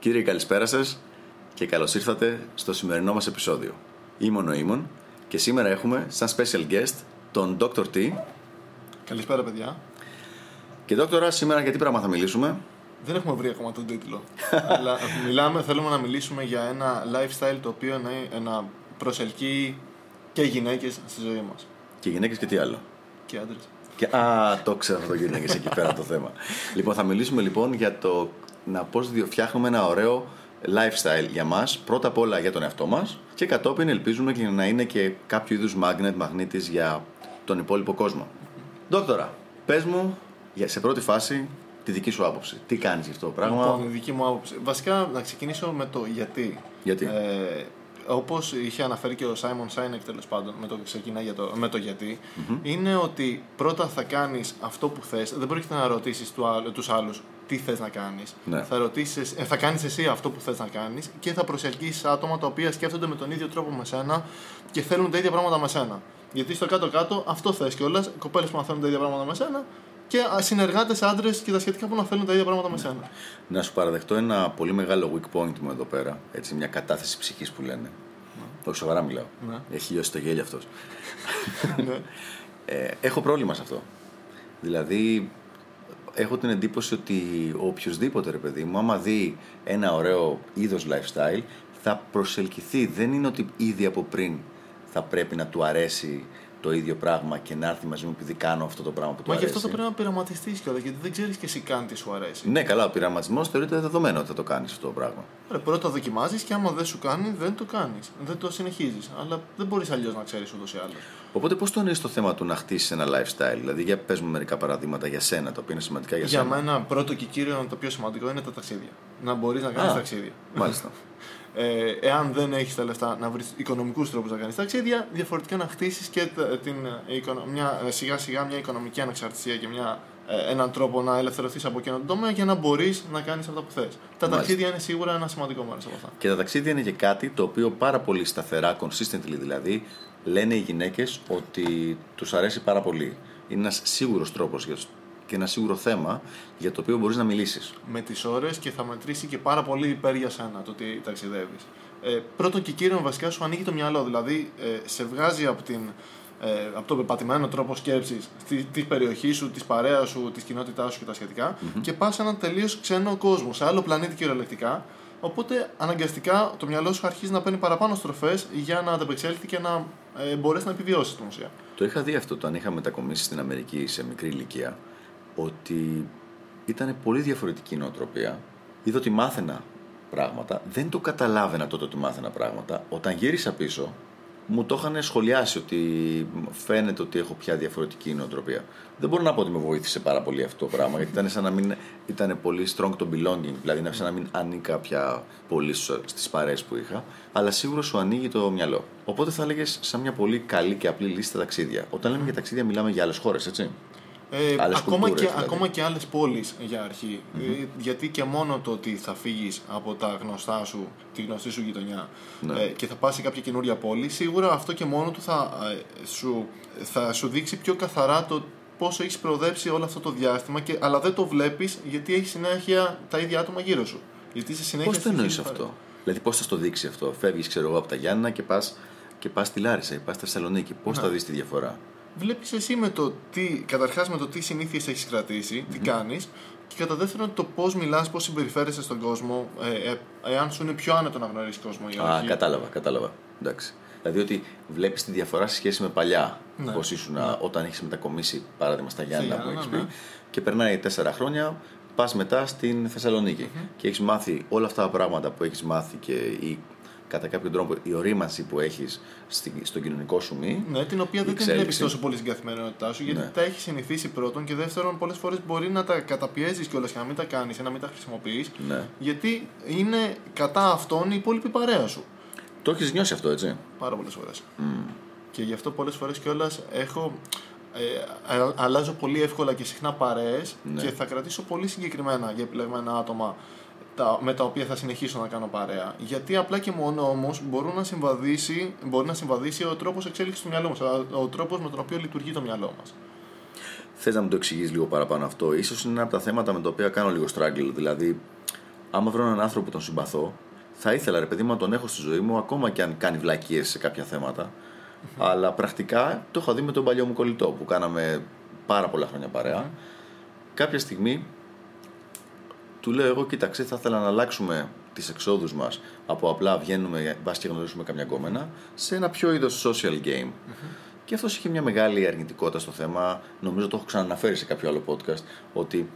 Κύριε, καλησπέρα σας και καλώς ήρθατε στο σημερινό μας επεισόδιο. Είμαι ο Νοήμων και σήμερα έχουμε σαν special guest τον Dr. T. Καλησπέρα, παιδιά. Και δόκτωρα, σήμερα για τι πράγμα θα μιλήσουμε; Δεν έχουμε βρει ακόμα τον τίτλο. αλλά μιλάμε, θέλουμε να μιλήσουμε για ένα lifestyle το οποίο να, να προσελκύει και γυναίκες στη ζωή μας. Και γυναίκες και τι άλλο; Και άντρες. Και, α, το ξέρω αυτό γυναίκε εκεί πέρα το θέμα. Λοιπόν, θα μιλήσουμε λοιπόν για το να πώς φτιάχνουμε ένα ωραίο lifestyle για μας. Πρώτα απ' όλα για τον εαυτό μας και κατόπιν ελπίζουμε και να είναι και κάποιο είδους magnet, μαγνήτης για τον υπόλοιπο κόσμο. Δόκτωρα, πες μου σε πρώτη φάση τη δική σου άποψη. Τι κάνεις αυτό το πράγμα; Λοιπόν, η δική μου άποψη. Βασικά να ξεκινήσω με το γιατί. Γιατί; Ε, Όπως είχε αναφέρει και ο Σάιμον Σάινεκ τέλος πάντων με το, ξεκινά για το, με το γιατι είναι ότι πρώτα θα κάνεις αυτό που θες. Δεν πρόκειται να ρωτήσεις τους άλλους τι θες να κάνεις. Ναι. Θα, ρωτήσεις, ε, θα κάνεις εσύ αυτό που θες να κάνεις και θα προσελκύσεις άτομα τα οποία σκέφτονται με τον ίδιο τρόπο με σένα και θέλουν τα ίδια πράγματα με σένα. Γιατί στο κάτω-κάτω αυτό θες κιόλας. Κοπέλες που να θέλουν τα ίδια πράγματα με σένα και συνεργάτες άντρες και τα σχετικά που να θέλουν τα ίδια πράγματα με σένα. Να σου παραδεχτώ ένα πολύ μεγάλο weak point μου εδώ πέρα. Έτσι, μια κατάθεση ψυχής που λένε. Όχι, σοβαρά μιλάω. Ναι. Έχει λιώσει το γέλιο αυτός. ναι. ε, έχω πρόβλημα σε αυτό. Δηλαδή, έχω την εντύπωση ότι ο οποιοδήποτε ρε παιδί μου, άμα δει ένα ωραίο είδος lifestyle, θα προσελκυθεί. Δεν είναι ότι ήδη από πριν θα πρέπει να του αρέσει το ίδιο πράγμα και να έρθει μαζί μου επειδή κάνω αυτό το πράγμα που του Μα αρέσει. γι' αυτό θα πρέπει να πειραματιστείς κιόλας, γιατί δεν ξέρεις και εσύ καν τι σου αρέσει. Ναι, καλά, ο πειραματισμός θεωρείται δεδομένο ότι θα το κάνεις αυτό το πράγμα. Ρε, πρώτα δοκιμάζεις και άμα δεν σου κάνει, δεν το κάνεις. Δεν το συνεχίζεις. Αλλά δεν μπορείς αλλιώς να ξέρεις ούτως ή άλλως. Οπότε, πώς το το θέμα του να χτίσεις ένα lifestyle, δηλαδή για πες μου μερικά παραδείγματα για σένα, τα οποία είναι σημαντικά για, Για σένα. μένα, πρώτο και κύριο, το πιο σημαντικό είναι τα ταξίδια. Να μπορείς να κάνεις Α. ταξίδια. Μάλιστα. Ε, εάν δεν έχεις τα λεφτά να βρεις οικονομικούς τρόπους να κάνεις ταξίδια, διαφορετικά να χτίσεις και τα- την, ε, οικονο- μια, ε, σιγά σιγά μια οικονομική ανεξαρτησία και μια, ε, έναν τρόπο να ελευθερωθείς από εκείνο το τομέα για να μπορείς να κάνεις αυτά που θες. Τα Μάλιστα. ταξίδια είναι σίγουρα ένα σημαντικό μέρος από αυτά. Και τα ταξίδια είναι και κάτι το οποίο πάρα πολύ σταθερά, consistently δηλαδή, λένε οι γυναίκες ότι τους αρέσει πάρα πολύ. Είναι ένας σίγουρος τρόπος και ένα σίγουρο θέμα για το οποίο μπορείς να μιλήσεις. με τις ώρες και θα μετρήσει και πάρα πολύ υπέρ για σένα το ότι ταξιδεύεις. Ε, πρώτον και κύριο, βασικά σου ανοίγει το μυαλό. Δηλαδή, ε, σε βγάζει από, την, ε, από τον πεπατημένο τρόπο σκέψης της περιοχής σου, της παρέας σου, της κοινότητάς σου και τα σχετικα και πας σε έναν τελείως ξένο κόσμο, σε άλλο πλανήτη κυριολεκτικά. Οπότε αναγκαστικά το μυαλό σου αρχίζει να παίρνει παραπάνω στροφές για να ανταπεξέλθει και να ε, μπορέσει να επιβιώσει στην ουσία. Το είχα δει αυτό όταν είχα μετακομίσει στην Αμερική σε μικρή ηλικία, ότι ήταν πολύ διαφορετική η νοοτροπία. Είδα ότι μάθαινα πράγματα, δεν το καταλάβαινα τότε ότι μάθαινα πράγματα. Όταν γύρισα πίσω, μου το είχαν σχολιάσει ότι φαίνεται ότι έχω πια διαφορετική νοοτροπία. Δεν μπορώ να πω ότι με βοήθησε πάρα πολύ αυτό το πράγμα, γιατί ήταν σαν να μην ήταν πολύ strong το belonging, δηλαδή είναι σαν να μην ανήκα πια πολύ στις παρέες που είχα, αλλά σίγουρα σου ανοίγει το μυαλό. Οπότε θα έλεγες σαν μια πολύ καλή και απλή λίστα ταξίδια. Όταν λέμε για ταξίδια, μιλάμε για άλλες χώρες, έτσι. Ε, Άλλες ακόμα, κουλτούρες, και, δηλαδή. ακόμα και άλλες πόλεις για αρχη Ε, γιατί και μόνο το ότι θα φύγεις από τα γνωστά σου, τη γνωστή σου γειτονιά Ναι. ε, και θα πας σε κάποια καινούρια πόλη, σίγουρα αυτό και μόνο του θα, ε, σου, θα σου δείξει πιο καθαρά το πόσο έχεις προοδέψει όλο αυτό το διάστημα, και, αλλά δεν το βλέπεις γιατί έχει συνέχεια τα ίδια άτομα γύρω σου. Γιατί είσαι συνέχεια Πώς το στην εννοείς ίδια αυτό, Δηλαδή, πώς θα στο δείξει αυτό; Φεύγεις, ξέρω εγώ, από τα Γιάννα και πα και πας στη Λάρισα ή πας στη Θεσσαλονίκη. Πώς θα δεις τη διαφορά; Βλέπεις εσύ με το τι, καταρχάς με το τι συνήθειες έχεις κρατήσει, τι κάνεις και κατά δεύτερον το πώς μιλάς, πώς συμπεριφέρεσαι στον κόσμο, ε, ε, εάν σου είναι πιο άνετο να γνωρίσεις κόσμο ή Α, όχι. κατάλαβα, κατάλαβα. Εντάξει. Δηλαδή ότι βλέπεις τη διαφορά σε σχέση με παλιά. Ναι. Πώς ήσουν όταν έχεις μετακομίσει, παράδειγμα, στα Γιάννα που Γιάννα, έχει ναι. πει. Και περνάει τέσσερα χρόνια, πας μετά στην θεσσαλονικη Και έχεις μάθει όλα αυτά τα πράγματα που έχεις μάθει και η, κατά κάποιο τρόπο η ορίμανση που έχεις στον κοινωνικό σου μη. Ναι, την οποία δεν την εξέλιξη. βλέπεις τόσο πολύ στην καθημερινότητά σου, γιατί Ναι. τα έχεις συνηθίσει πρώτον και δεύτερον, πολλές φορές μπορεί να τα καταπιέζεις κιόλας και να μην τα κάνεις ή να μην τα χρησιμοποιείς, Ναι. γιατί είναι κατά αυτόν η υπόλοιπη παρέα σου. Το έχεις νιώσει αυτό, έτσι; Πάρα πολλές φορές. Και γι' αυτό πολλές φορές κιόλας έχω. Ε, α- αλλάζω πολύ εύκολα και συχνά παρέες Ναι. και θα κρατήσω πολύ συγκεκριμένα για επιλεγμένα άτομα τα, με τα οποία θα συνεχίσω να κάνω παρέα. Γιατί απλά και μόνο όμως μπορεί να συμβαδίσει, μπορεί να συμβαδίσει ο τρόπος εξέλιξης του μυαλού μας, ο τρόπος με τον οποίο λειτουργεί το μυαλό μας. Θες να μου το εξηγήσει λίγο παραπάνω αυτό. Ίσως είναι ένα από τα θέματα με τα οποία κάνω λίγο struggle. Δηλαδή, άμα βρω έναν άνθρωπο που τον συμπαθώ, θα ήθελα ρε παιδί μου να τον έχω στη ζωή μου, ακόμα και αν κάνει βλακίες σε κάποια θέματα. Αλλά πρακτικά το έχω δει με τον παλιό μου κολλητό που κάναμε πάρα πολλά χρόνια παρέα. Κάποια στιγμή του λέω εγώ, κοίταξε, θα ήθελα να αλλάξουμε τις εξόδους μας από απλά βγαίνουμε βάσει και γνωρίσουμε καμιά γκόμενα σε ένα πιο είδος social game. Και αυτός είχε μια μεγάλη αρνητικότητα στο θέμα. Νομίζω το έχω ξαναναφέρει σε κάποιο άλλο podcast. Ότι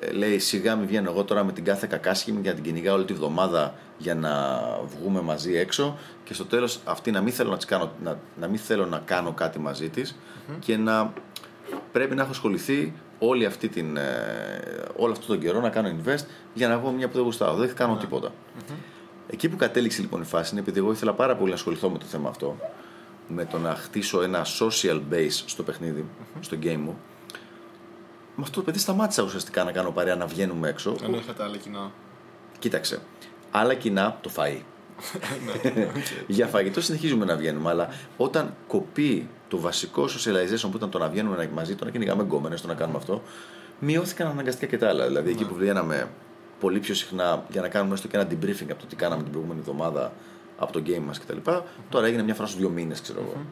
ε, λέει σιγά μην βγαίνω εγώ τώρα με την κάθε κακάσχημη για να την κυνηγάω όλη τη βδομάδα για να βγούμε μαζί έξω και στο τέλος αυτή να μην θέλω να, της κάνω, να, να μην θέλω να κάνω κάτι μαζί της και να πρέπει να έχω ασχοληθεί όλη αυτή την, ε, όλο αυτόν τον καιρό να κάνω invest για να βγω μια που δεν γουστάω. Δεν κάνω τίποτα. Εκεί που κατέληξε λοιπόν η φάση είναι επειδή εγώ ήθελα πάρα πολύ να ασχοληθώ με το θέμα αυτό με το να χτίσω ένα social base στο παιχνιδι στο game μου με αυτό το παιδί σταμάτησα ουσιαστικά να κάνω παρέα να βγαίνουμε έξω. Αν είχατε άλλα κοινά. Κοίταξε. Άλλα κοινά το φαΐ. Ναι, Για φαγητό συνεχίζουμε να βγαίνουμε, αλλά όταν κοπεί το βασικό socialization που ήταν το να βγαίνουμε μαζί, το να κυνηγάμε γκόμενες, το να κάνουμε αυτό, μειώθηκαν αναγκαστικά και τα άλλα. Δηλαδή εκεί που βγαίναμε πολύ πιο συχνά για να κάνουμε έστω και ένα debriefing από το τι κάναμε την προηγούμενη εβδομάδα από το game μας κτλ. Τώρα έγινε μια φορά στου δύο μήνες, ξέρω εγώ.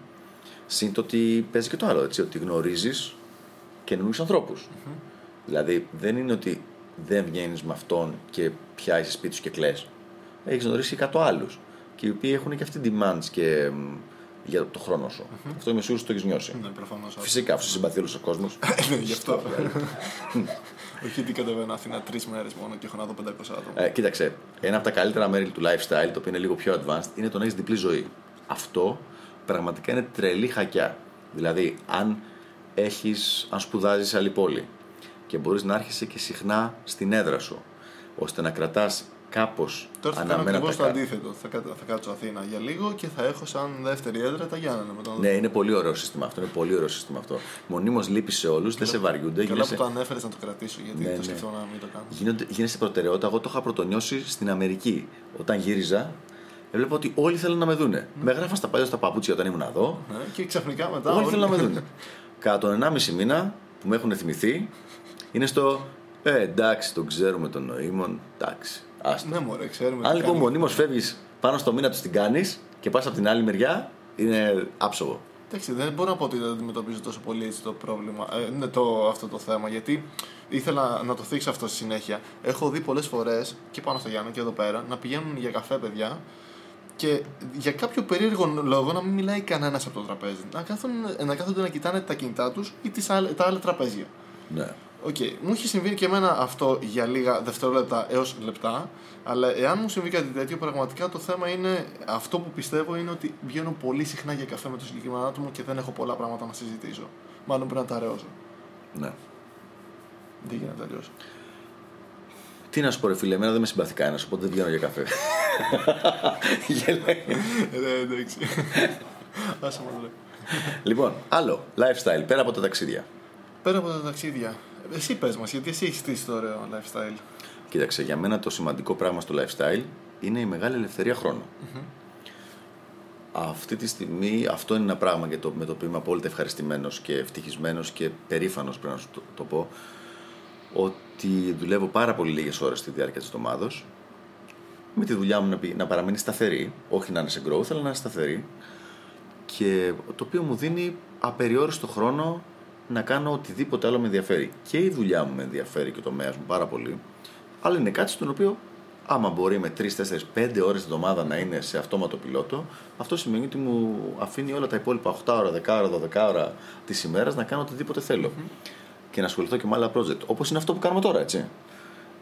Συν το ότι παίζει και το άλλο, έτσι, ότι γνωρίζεις καινούριους ανθρώπους. Δηλαδή δεν είναι ότι δεν βγαίνεις με αυτόν και πιάσεις σπίτι σου και κλε. Έχεις γνωρίσει 100 άλλους. Και οι οποίοι έχουν και αυτή demands και μ, για το χρόνο σου. Αυτό είμαι σίγουρος ότι το έχεις νιώσει. Ναι, προφανώς. Φυσικά, αφού σε συμπαθεί όλος ο κόσμος. Ναι, γι' αυτό. Όχι ότι κατεβαίνω Αθήνα τρεις μέρες μόνο και έχω να δω 500 άτομα. Ε, κοίταξε, ένα από τα καλύτερα μέρη του lifestyle, το οποίο είναι λίγο πιο advanced, είναι το να έχεις διπλή ζωή. Αυτό πραγματικά είναι τρελή χακιά. Δηλαδή, αν έχεις, αν σπουδάζεις σε άλλη πόλη και μπορείς να έρχεσαι και συχνά στην έδρα σου, ώστε να κρατάς κάπως Τώρα θα κάνω αναμένα ακριβώ το κα- αντίθετο. Θα, κα- θα κάτσω Αθήνα για λίγο και θα έχω σαν δεύτερη έδρα τα Γιάννενα. Με τον... Ναι, είναι πολύ ωραίο σύστημα αυτό. Είναι πολύ ωραίο σύστημα αυτό. Μονίμως λείπεις σε όλους, δεν σε βαριούνται. Καλά που Γίνεσαι, το ανέφερες να το κρατήσω γιατί Ναι, το ναι. σκεφτόμουν να μην το κάνω. γίνονται, γίνεσαι προτεραιότητα. Εγώ το είχα πρωτονιώσει στην Αμερική. Όταν γύριζα, έβλεπα ότι όλοι θέλουν να με δούνε. Με γράφαν στα παλιά στα παπούτσια όταν ήμουν εδώ. Ναι, και ξαφνικά μετά. Όλοι θέλουν να με δούνε. Κατά τον 1,5 μήνα που με έχουν θυμηθεί, είναι στο. Ε, εντάξει, τον ξέρουμε τον νοήμων. Εντάξει, άστο. Ναι, μωρέ, ξέρουμε. Αν τι λοιπόν κάνει. μονίμω φεύγεις πάνω στο μήνα του την κάνεις και πας από την άλλη μεριά, είναι άψογο. Εντάξει, δεν μπορώ να πω ότι δεν αντιμετωπίζω τόσο πολύ έτσι το πρόβλημα, ε, είναι το, αυτό το θέμα. Γιατί ήθελα να το θίξω αυτό στη συνέχεια. Έχω δει πολλές φορές και πάνω στο Γιάννη και εδώ πέρα να πηγαίνουν για καφέ παιδιά και για κάποιο περίεργο λόγο να μην μιλάει κανένας από το τραπέζι. Να, κάθουν, να κάθονται να κοιτάνε τα κινητά τους ή τις άλλες- τα άλλα τραπέζια. Ναι. Οκ, μου έχει συμβεί και εμένα αυτό για λίγα δευτερόλεπτα έως λεπτά. Αλλά εάν μου συμβεί κάτι τέτοιο, πραγματικά το θέμα είναι αυτό που πιστεύω είναι ότι βγαίνω πολύ συχνά για καφέ με το συγκεκριμένο άτομο και δεν έχω πολλά πράγματα να συζητήσω. Μάλλον πρέπει να τα αραιώσω. ναι. Δεν γίνεται αλλιώ. Τι να σου πω, ρε φίλε, εμένα δεν με συμπαθεί κανένας, οπότε δεν βγαίνω για καφέ. Γελάει. Ε, εντάξει. Άσε μας ρε. λοιπόν, άλλο, lifestyle, πέρα από τα ταξίδια. Πέρα από τα ταξίδια, εσύ πες μας, γιατί εσύ έχεις στήσει το ωραίο lifestyle. Κοίταξε, για μένα το σημαντικό πράγμα στο lifestyle είναι η μεγάλη ελευθερία χρόνου. Αυτή τη στιγμή αυτό είναι ένα πράγμα για το, με το οποίο είμαι απόλυτα ευχαριστημένος και ευτυχισμένος και περήφανος, πρέπει να σου το, το πω. Ότι δουλεύω πάρα πολύ λίγες ώρες στη διάρκεια της εβδομάδα. Με τη δουλειά μου να, πει- να παραμείνει σταθερή, όχι να είναι σε growth, αλλά να είναι σταθερή. Και το οποίο μου δίνει απεριόριστο χρόνο να κάνω οτιδήποτε άλλο με ενδιαφέρει. Και η δουλειά μου με ενδιαφέρει και ο τομέα μου πάρα πολύ. Αλλά είναι κάτι στον οποίο, άμα μπορεί με 3, 4, 5 ώρες την εβδομάδα να είναι σε αυτόματο πιλότο, αυτό σημαίνει ότι μου αφήνει όλα τα υπόλοιπα 8 ώρα, 10 ώρα, 12 ώρα της ημέρας να κάνω οτιδήποτε θέλω. Και να ασχοληθώ και με άλλα project. Όπως είναι αυτό που κάνουμε τώρα, έτσι.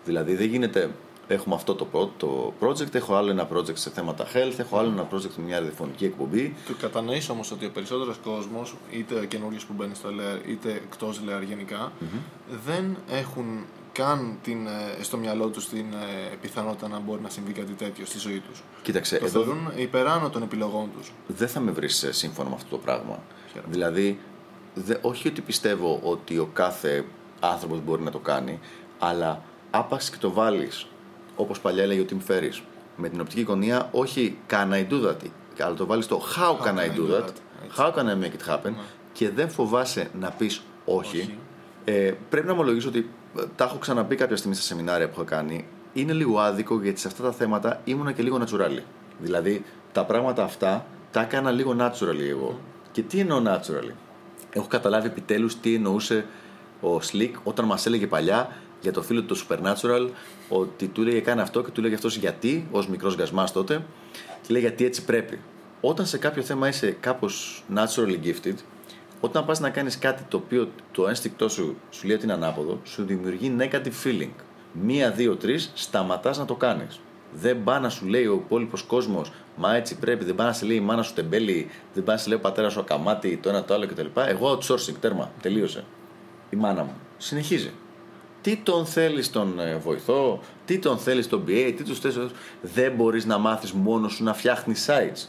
Δηλαδή δεν γίνεται. Έχουμε αυτό το, pro- το project, έχω άλλο ένα project σε θέματα health, έχω άλλο ένα project με μια ραδιοφωνική εκπομπή. Το κατανοείς όμως ότι ο περισσότερος κόσμος, είτε καινούριο που μπαίνει στο LEAR, είτε εκτός LEAR γενικα δεν έχουν καν την, ε, στο μυαλό τους την ε, πιθανότητα να μπορεί να συμβεί κάτι τέτοιο στη ζωή τους. Κοίταξε, Το εδώ θεωρούν υπεράνω των επιλογών τους. δεν θα με βρεις σύμφωνο με αυτό το πράγμα. Χαίρομαι. Δηλαδή, δε, όχι ότι πιστεύω ότι ο κάθε άνθρωπος μπορεί να το κάνει, αλλά άπαξ και το βάλεις, όπως παλιά έλεγε ο Tim Ferriss, με την οπτική γωνία, όχι can I do that, αλλά το βάλεις στο how, can, I do that, Έτσι. how can I make it happen, και δεν φοβάσαι να πεις όχι. Όχι. Ε, πρέπει να ομολογήσω ότι ε, τα έχω ξαναπεί κάποια στιγμή στα σεμινάρια που έχω κάνει. είναι λίγο άδικο γιατί σε αυτά τα θέματα ήμουνα και λίγο naturally. Δηλαδή τα πράγματα αυτά τα έκανα λίγο naturally εγώ. Και τι εννοώ naturally; Έχω καταλάβει επιτέλους τι εννοούσε ο Slick όταν μας έλεγε παλιά για το φίλο του Supernatural ότι του έλεγε κάνει αυτό και του έλεγε αυτός γιατί, ως μικρός γκασμάς τότε, και λέει γιατί έτσι πρέπει. Όταν σε κάποιο θέμα είσαι κάπως naturally gifted, όταν πας να κάνεις κάτι το οποίο το ένστικτό σου σου λέει ότι είναι ανάποδο, σου δημιουργεί negative feeling. Μία, δύο, τρεις, σταματάς να το κάνεις. Δεν πά να σου λέει ο υπόλοιπος κόσμος, μα έτσι πρέπει, δεν πά να σε λέει η μάνα σου τεμπέλη, δεν πά να σε λέει ο πατέρας σου ακαμάτι, το ένα το άλλο κτλ. Εγώ outsourcing, τέρμα, τελείωσε. Η μάνα μου. Συνεχίζει. Τι τον θέλεις τον ε, βοηθό, τι τον θέλεις τον BA, τι τους θέλει. Δεν μπορείς να μάθεις μόνος σου να φτιάχνεις sites.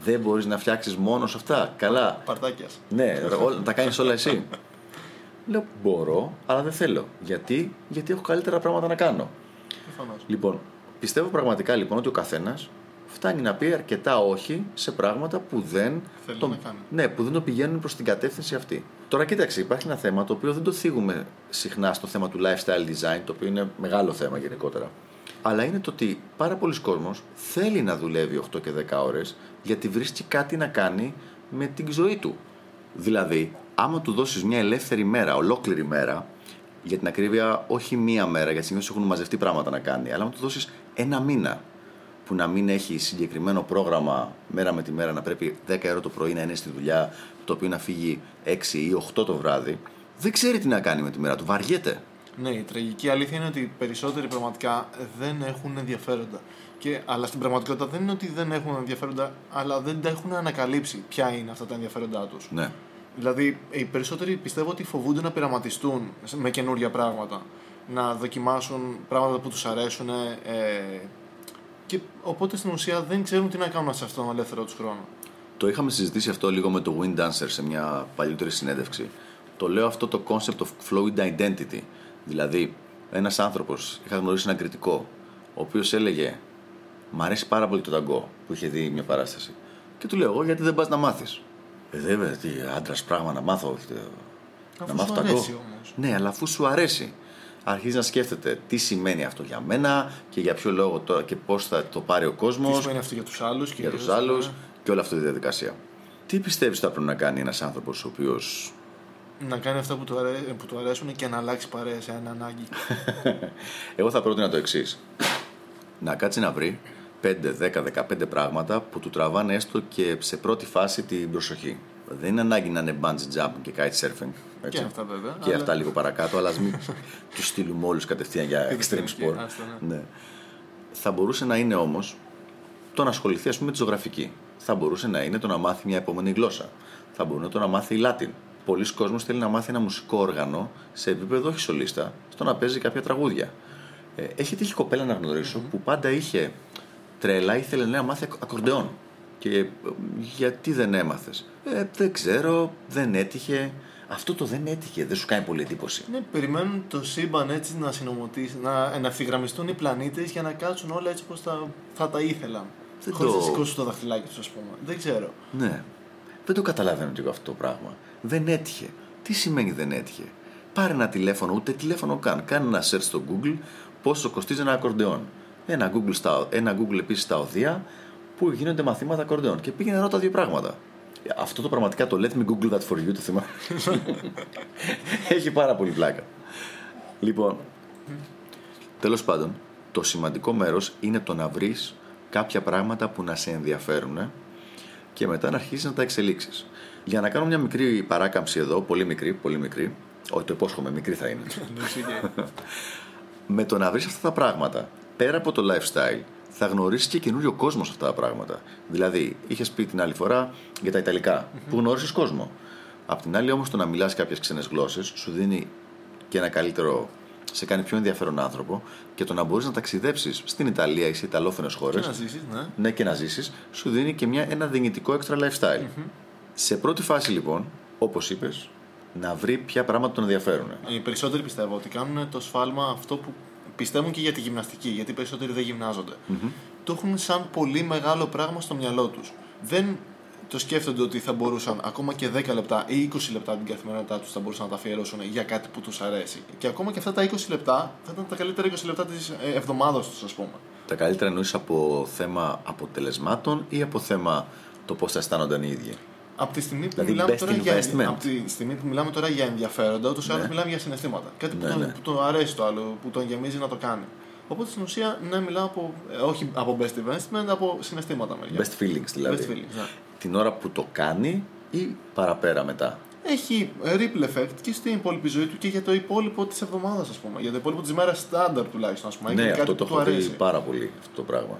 Δεν μπορείς να φτιάξεις μόνος αυτά. Καλά. Παρτάκιας. Ναι, όλα- τα κάνεις όλα εσύ. Λέω μπορώ, αλλά δεν θέλω. Γιατί, Γιατί έχω καλύτερα πράγματα να κάνω. Προφανώς. Λοιπόν, πιστεύω πραγματικά λοιπόν ότι ο καθένας φτάνει να πει αρκετά όχι σε πράγματα που δεν, Θέλει τον- να κάνει. ναι, που δεν το πηγαίνουν προς την κατεύθυνση αυτή. Τώρα κοίταξε, υπάρχει ένα θέμα το οποίο δεν το θίγουμε συχνά στο θέμα του lifestyle design, το οποίο είναι μεγάλο θέμα γενικότερα. Αλλά είναι το ότι πάρα πολλοί κόσμος θέλει να δουλεύει 8 και 10 ώρες γιατί βρίσκει κάτι να κάνει με την ζωή του. Δηλαδή, άμα του δώσεις μια ελεύθερη μέρα, ολόκληρη μέρα, για την ακρίβεια όχι μία μέρα, γιατί συνήθως έχουν μαζευτεί πράγματα να κάνει, αλλά άμα του δώσεις ένα μήνα που να μην έχει συγκεκριμένο πρόγραμμα μέρα με τη μέρα, να πρέπει 10 ώρα το πρωί να είναι στη δουλειά, το οποίο να φύγει 6 ή 8 το βράδυ, δεν ξέρει τι να κάνει με τη μέρα του, βαριέται. Ναι, η τραγική αλήθεια είναι ότι οι περισσότεροι πραγματικά δεν έχουν ενδιαφέροντα. Και, αλλά στην πραγματικότητα δεν είναι ότι δεν έχουν ενδιαφέροντα, αλλά δεν τα έχουν ανακαλύψει ποια είναι αυτά τα ενδιαφέροντά τους. Ναι. Δηλαδή, οι περισσότεροι πιστεύω ότι φοβούνται να πειραματιστούν με καινούργια πράγματα. Να δοκιμάσουν πράγματα που τους αρέσουν. Ε, και οπότε στην ουσία δεν ξέρουν τι να κάνουν σε αυτόν τον ελεύθερο τους χρόνο. Το είχαμε συζητήσει αυτό λίγο με το Wind Dancer σε μια παλιότερη συνέντευξη. Το λέω αυτό το concept of fluid identity. Δηλαδή, ένας άνθρωπος, είχα γνωρίσει έναν κριτικό, ο οποίος έλεγε Μ' αρέσει πάρα πολύ το ταγκό που είχε δει μια παράσταση. Και του λέω εγώ γιατί δεν πας να μάθεις; Ε, δεν βέβαια, τι άντρας πράγμα να μάθω. ε, Αφού να μάθω σου ταγκό. αρέσει όμως. Ναι, αλλά αφού σου αρέσει. Αρχίζει να σκέφτεται τι σημαίνει αυτό για μένα και για ποιο λόγο τώρα και πώς θα το πάρει ο κόσμος Τι σημαίνει αυτό για τους άλλους. για τους άλλους και όλη αυτή τη διαδικασία. Τι πιστεύεις ότι θα πρέπει να κάνει ένας άνθρωπος ο οποίο. Να κάνει αυτά που του, αρέ... που του αρέσουν και να αλλάξει παρέα σε ένα ανάγκη. Εγώ θα πρότεινα το εξής. Να κάτσει να βρει 5, 10, 15 πράγματα που του τραβάνε έστω και σε πρώτη φάση την προσοχή. Δεν είναι ανάγκη να είναι bungee jump και kite surfing. Έτσι. Και αυτά βέβαια, Και αλλά- αυτά λίγο παρακάτω, αλλά ας μην τους στείλουμε όλους κατευθείαν για extreme Extreme, sport. άστα, ναι. Ναι. Θα μπορούσε να είναι όμως το να ασχοληθεί ας πούμε, με τη ζωγραφική. Θα μπορούσε να είναι το να μάθει μια επόμενη γλώσσα. Θα μπορούσε το να μάθει Latin. Πολλοί κόσμος θέλει να μάθει ένα μουσικό όργανο σε επίπεδο όχι σολίστα, στο να παίζει κάποια τραγούδια. Ε, έχει τύχει κοπέλα να γνωρισω που πάντα είχε τρέλα, ήθελε να μάθει ακ- ακορντεόν. Και ε, γιατί δεν έμαθες; Ε, δεν ξέρω, δεν έτυχε. Αυτό το δεν έτυχε, δεν σου κάνει πολύ εντύπωση. Ναι, περιμένουν το σύμπαν έτσι να συνομωτήσει, να, να ευθυγραμμιστούν οι πλανήτες για να κάτσουν όλα έτσι όπως θα, θα τα ήθελαν. Δεν Χωρίς το- να σηκώσουν το δαχτυλάκι τους, ας πούμε. Δεν ξέρω. Ναι. Δεν το καταλαβαίνω και εγώ αυτό το πράγμα. Δεν έτυχε. Τι σημαίνει δεν έτυχε; Πάρε ένα τηλέφωνο, ούτε τηλέφωνο καν. Κάνε ένα search στο Google πόσο κοστίζει ένα ακορντεόν. Ένα Google, στα, ένα Google επίσης στα οδεία που γίνονται μαθήματα ακορντεόν. Και πήγαινε ρώτα δύο πράγματα. Αυτό το πραγματικά το let me Google that for you το θυμάμαι. Έχει πάρα πολύ πλάκα. Λοιπόν, τέλος πάντων, το σημαντικό μέρος είναι το να βρεις κάποια πράγματα που να σε ενδιαφέρουν και μετά να αρχίσεις να τα εξελίξεις. Για να κάνω μια μικρή παράκαμψη εδώ, πολύ μικρή, πολύ μικρή, όχι το υπόσχομαι, μικρή θα είναι. με το να βρεις αυτά τα πράγματα πέρα από το lifestyle, θα γνωρίσει και καινούριο κόσμο σε αυτά τα πράγματα. Δηλαδή, είχες πει την άλλη φορά για τα ιταλικα που γνώρισες κόσμο; Απ' την άλλη, όμως, το να μιλάς κάποιες ξένες γλώσσες σου δίνει και ένα καλύτερο. σε κάνει πιο ενδιαφέρον άνθρωπο και το να μπορείς να ταξιδέψεις στην Ιταλία ή σε Ιταλόφωνες χώρες. Και να ζήσεις, ναι. Ναι, και να ζήσεις, σου δίνει και μια, ένα δυνητικό extra lifestyle. Σε πρώτη φάση, λοιπόν, όπως είπες, να βρει ποια πράγματα τον ενδιαφέρουν. Οι περισσότεροι πιστεύω ότι κάνουν το σφάλμα αυτό που πιστεύουν και για τη γυμναστική, γιατί οι περισσότεροι δεν γυμνάζονται. Το έχουν σαν πολύ μεγάλο πράγμα στο μυαλό τους. Δεν το σκέφτονται ότι θα μπορούσαν ακόμα και 10 λεπτά ή 20 λεπτά την καθημερινότητά τους θα μπορούσαν να τα αφιερώσουν για κάτι που τους αρέσει. Και ακόμα και αυτά τα 20 λεπτά θα ήταν τα καλύτερα 20 λεπτά της εβδομάδας τους, ας πούμε. Τα καλύτερα εννοείς από θέμα αποτελεσμάτων ή από θέμα το πώς θα αισθάνονταν οι ίδιοι; Από τη στιγμή που, Δηλαδή, μιλάμε, best τώρα για, investment. από τη στιγμή που μιλάμε τώρα για ενδιαφέροντα, ούτως ή άλλως Ναι. μιλάμε για συναισθήματα. Κάτι που, Ναι, τον, ναι. που τον αρέσει το άλλο, που τον γεμίζει να το κάνει. Οπότε στην ουσία, ναι, μιλάω από, ε, όχι από best investment, από συναισθήματα μεριά. Best feelings δηλαδή. Best feelings, ναι. Την ώρα που το κάνει ή παραπέρα μετά; Έχει ripple effect και στην υπόλοιπη ζωή του και για το υπόλοιπο της εβδομάδας, ας πούμε. Για το υπόλοιπο της μέρας standard τουλάχιστον, ας πούμε. ναι, Είναι αυτό κάτι το που του έχω δει αρέσει. πάρα πολύ αυτό το πράγμα.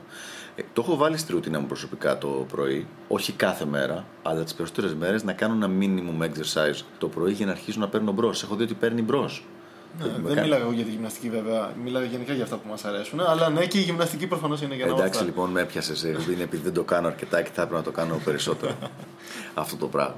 Ε, το έχω βάλει στη ρουτίνα μου προσωπικά το πρωί, όχι κάθε μέρα, αλλά τις περισσότερες μέρες να κάνω ένα minimum exercise το πρωί για να αρχίσω να παίρνω μπρος. Έχω δει ότι παίρνει μπρος. Ναι, δεν μιλάω εγώ για τη γυμναστική βέβαια, μιλάω γενικά για αυτά που μας αρέσουν. Αλλά ναι, και η γυμναστική προφανώς είναι για να Εντάξει αυτά. λοιπόν, με έπιασες. Είναι επειδή δεν το κάνω αρκετά και θα έπρεπε να το κάνω περισσότερο. αυτό το πράγμα.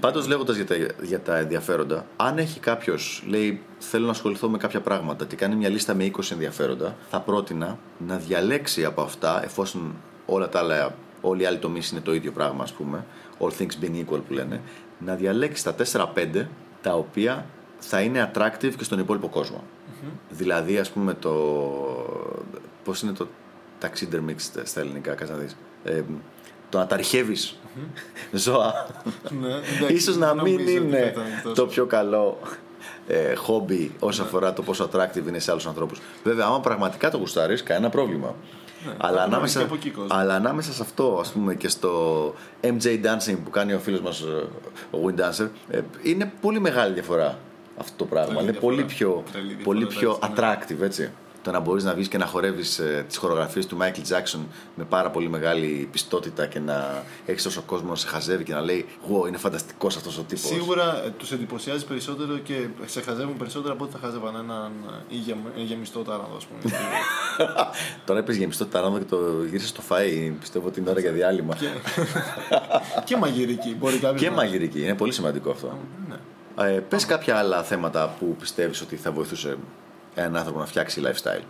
Πάντως, λέγοντας για, τα, για τα ενδιαφέροντα, αν έχει κάποιος, λέει, θέλω να ασχοληθώ με κάποια πράγματα και κάνει μια λίστα με 20 ενδιαφέροντα, θα πρότεινα να διαλέξει από αυτά, εφόσον όλα τα άλλα, όλοι οι άλλοι τομείς είναι το ίδιο πράγμα, ας πούμε, all things being equal που λένε, να διαλέξει τα 4-5 τα οποία θα είναι attractive και στον υπόλοιπο κόσμο. Δηλαδή, ας πούμε, το. Πώς είναι το taxidermics στα ελληνικά, κάτσε να δεις. Ε, το να τα αρχεύεις ζώα. Ναι, εντάξει, Ίσως να δεν μην νομίζω ότι θα είναι ήταν τόσο. το πιο καλό ε, χόμπι όσον αφορά το πόσο attractive είναι σε άλλους ανθρώπους. Βέβαια, άμα πραγματικά το γουστάρεις, κανένα πρόβλημα. Ναι, αλλά, θα ανάμεσα, και από εκεί κόσμο. αλλά ανάμεσα σε αυτό, ας πούμε, και στο MJ Dancing που κάνει ο φίλος μας, ε, ο Wind Dancer, ε, είναι πολύ μεγάλη διαφορά αυτό το πράγμα. Τρελή είναι πολύ διαφορά. πιο, Τρελή διαφορά, πολύ πιο εντάξει, attractive, έτσι. Το να μπορείς να βγεις και να χορεύεις ε, τις χορογραφίες του Michael Jackson με πάρα πολύ μεγάλη πιστότητα και να έχεις τόσο κόσμο να σε χαζεύει και να λέει Wow, είναι φανταστικός αυτός ο τύπος. Σίγουρα τους εντυπωσιάζει περισσότερο και σε χαζεύουν περισσότερο από ό,τι θα χάζευαν έναν ε, ήγε- γεμιστό τάρανδο, ας πούμε. Τώρα είπες γεμιστό ταράνδο και το γύρισε στο φαΐ. Πιστεύω ότι είναι ώρα για διάλειμμα. και, και μαγειρική. Μπορεί κάποιος και να- μαγειρική. Είναι πολύ σημαντικό αυτό. Ναι. Ε, Πες κάποια άλλα θέματα που πιστεύεις ότι θα βοηθούσε έναν άνθρωπο να φτιάξει lifestyle.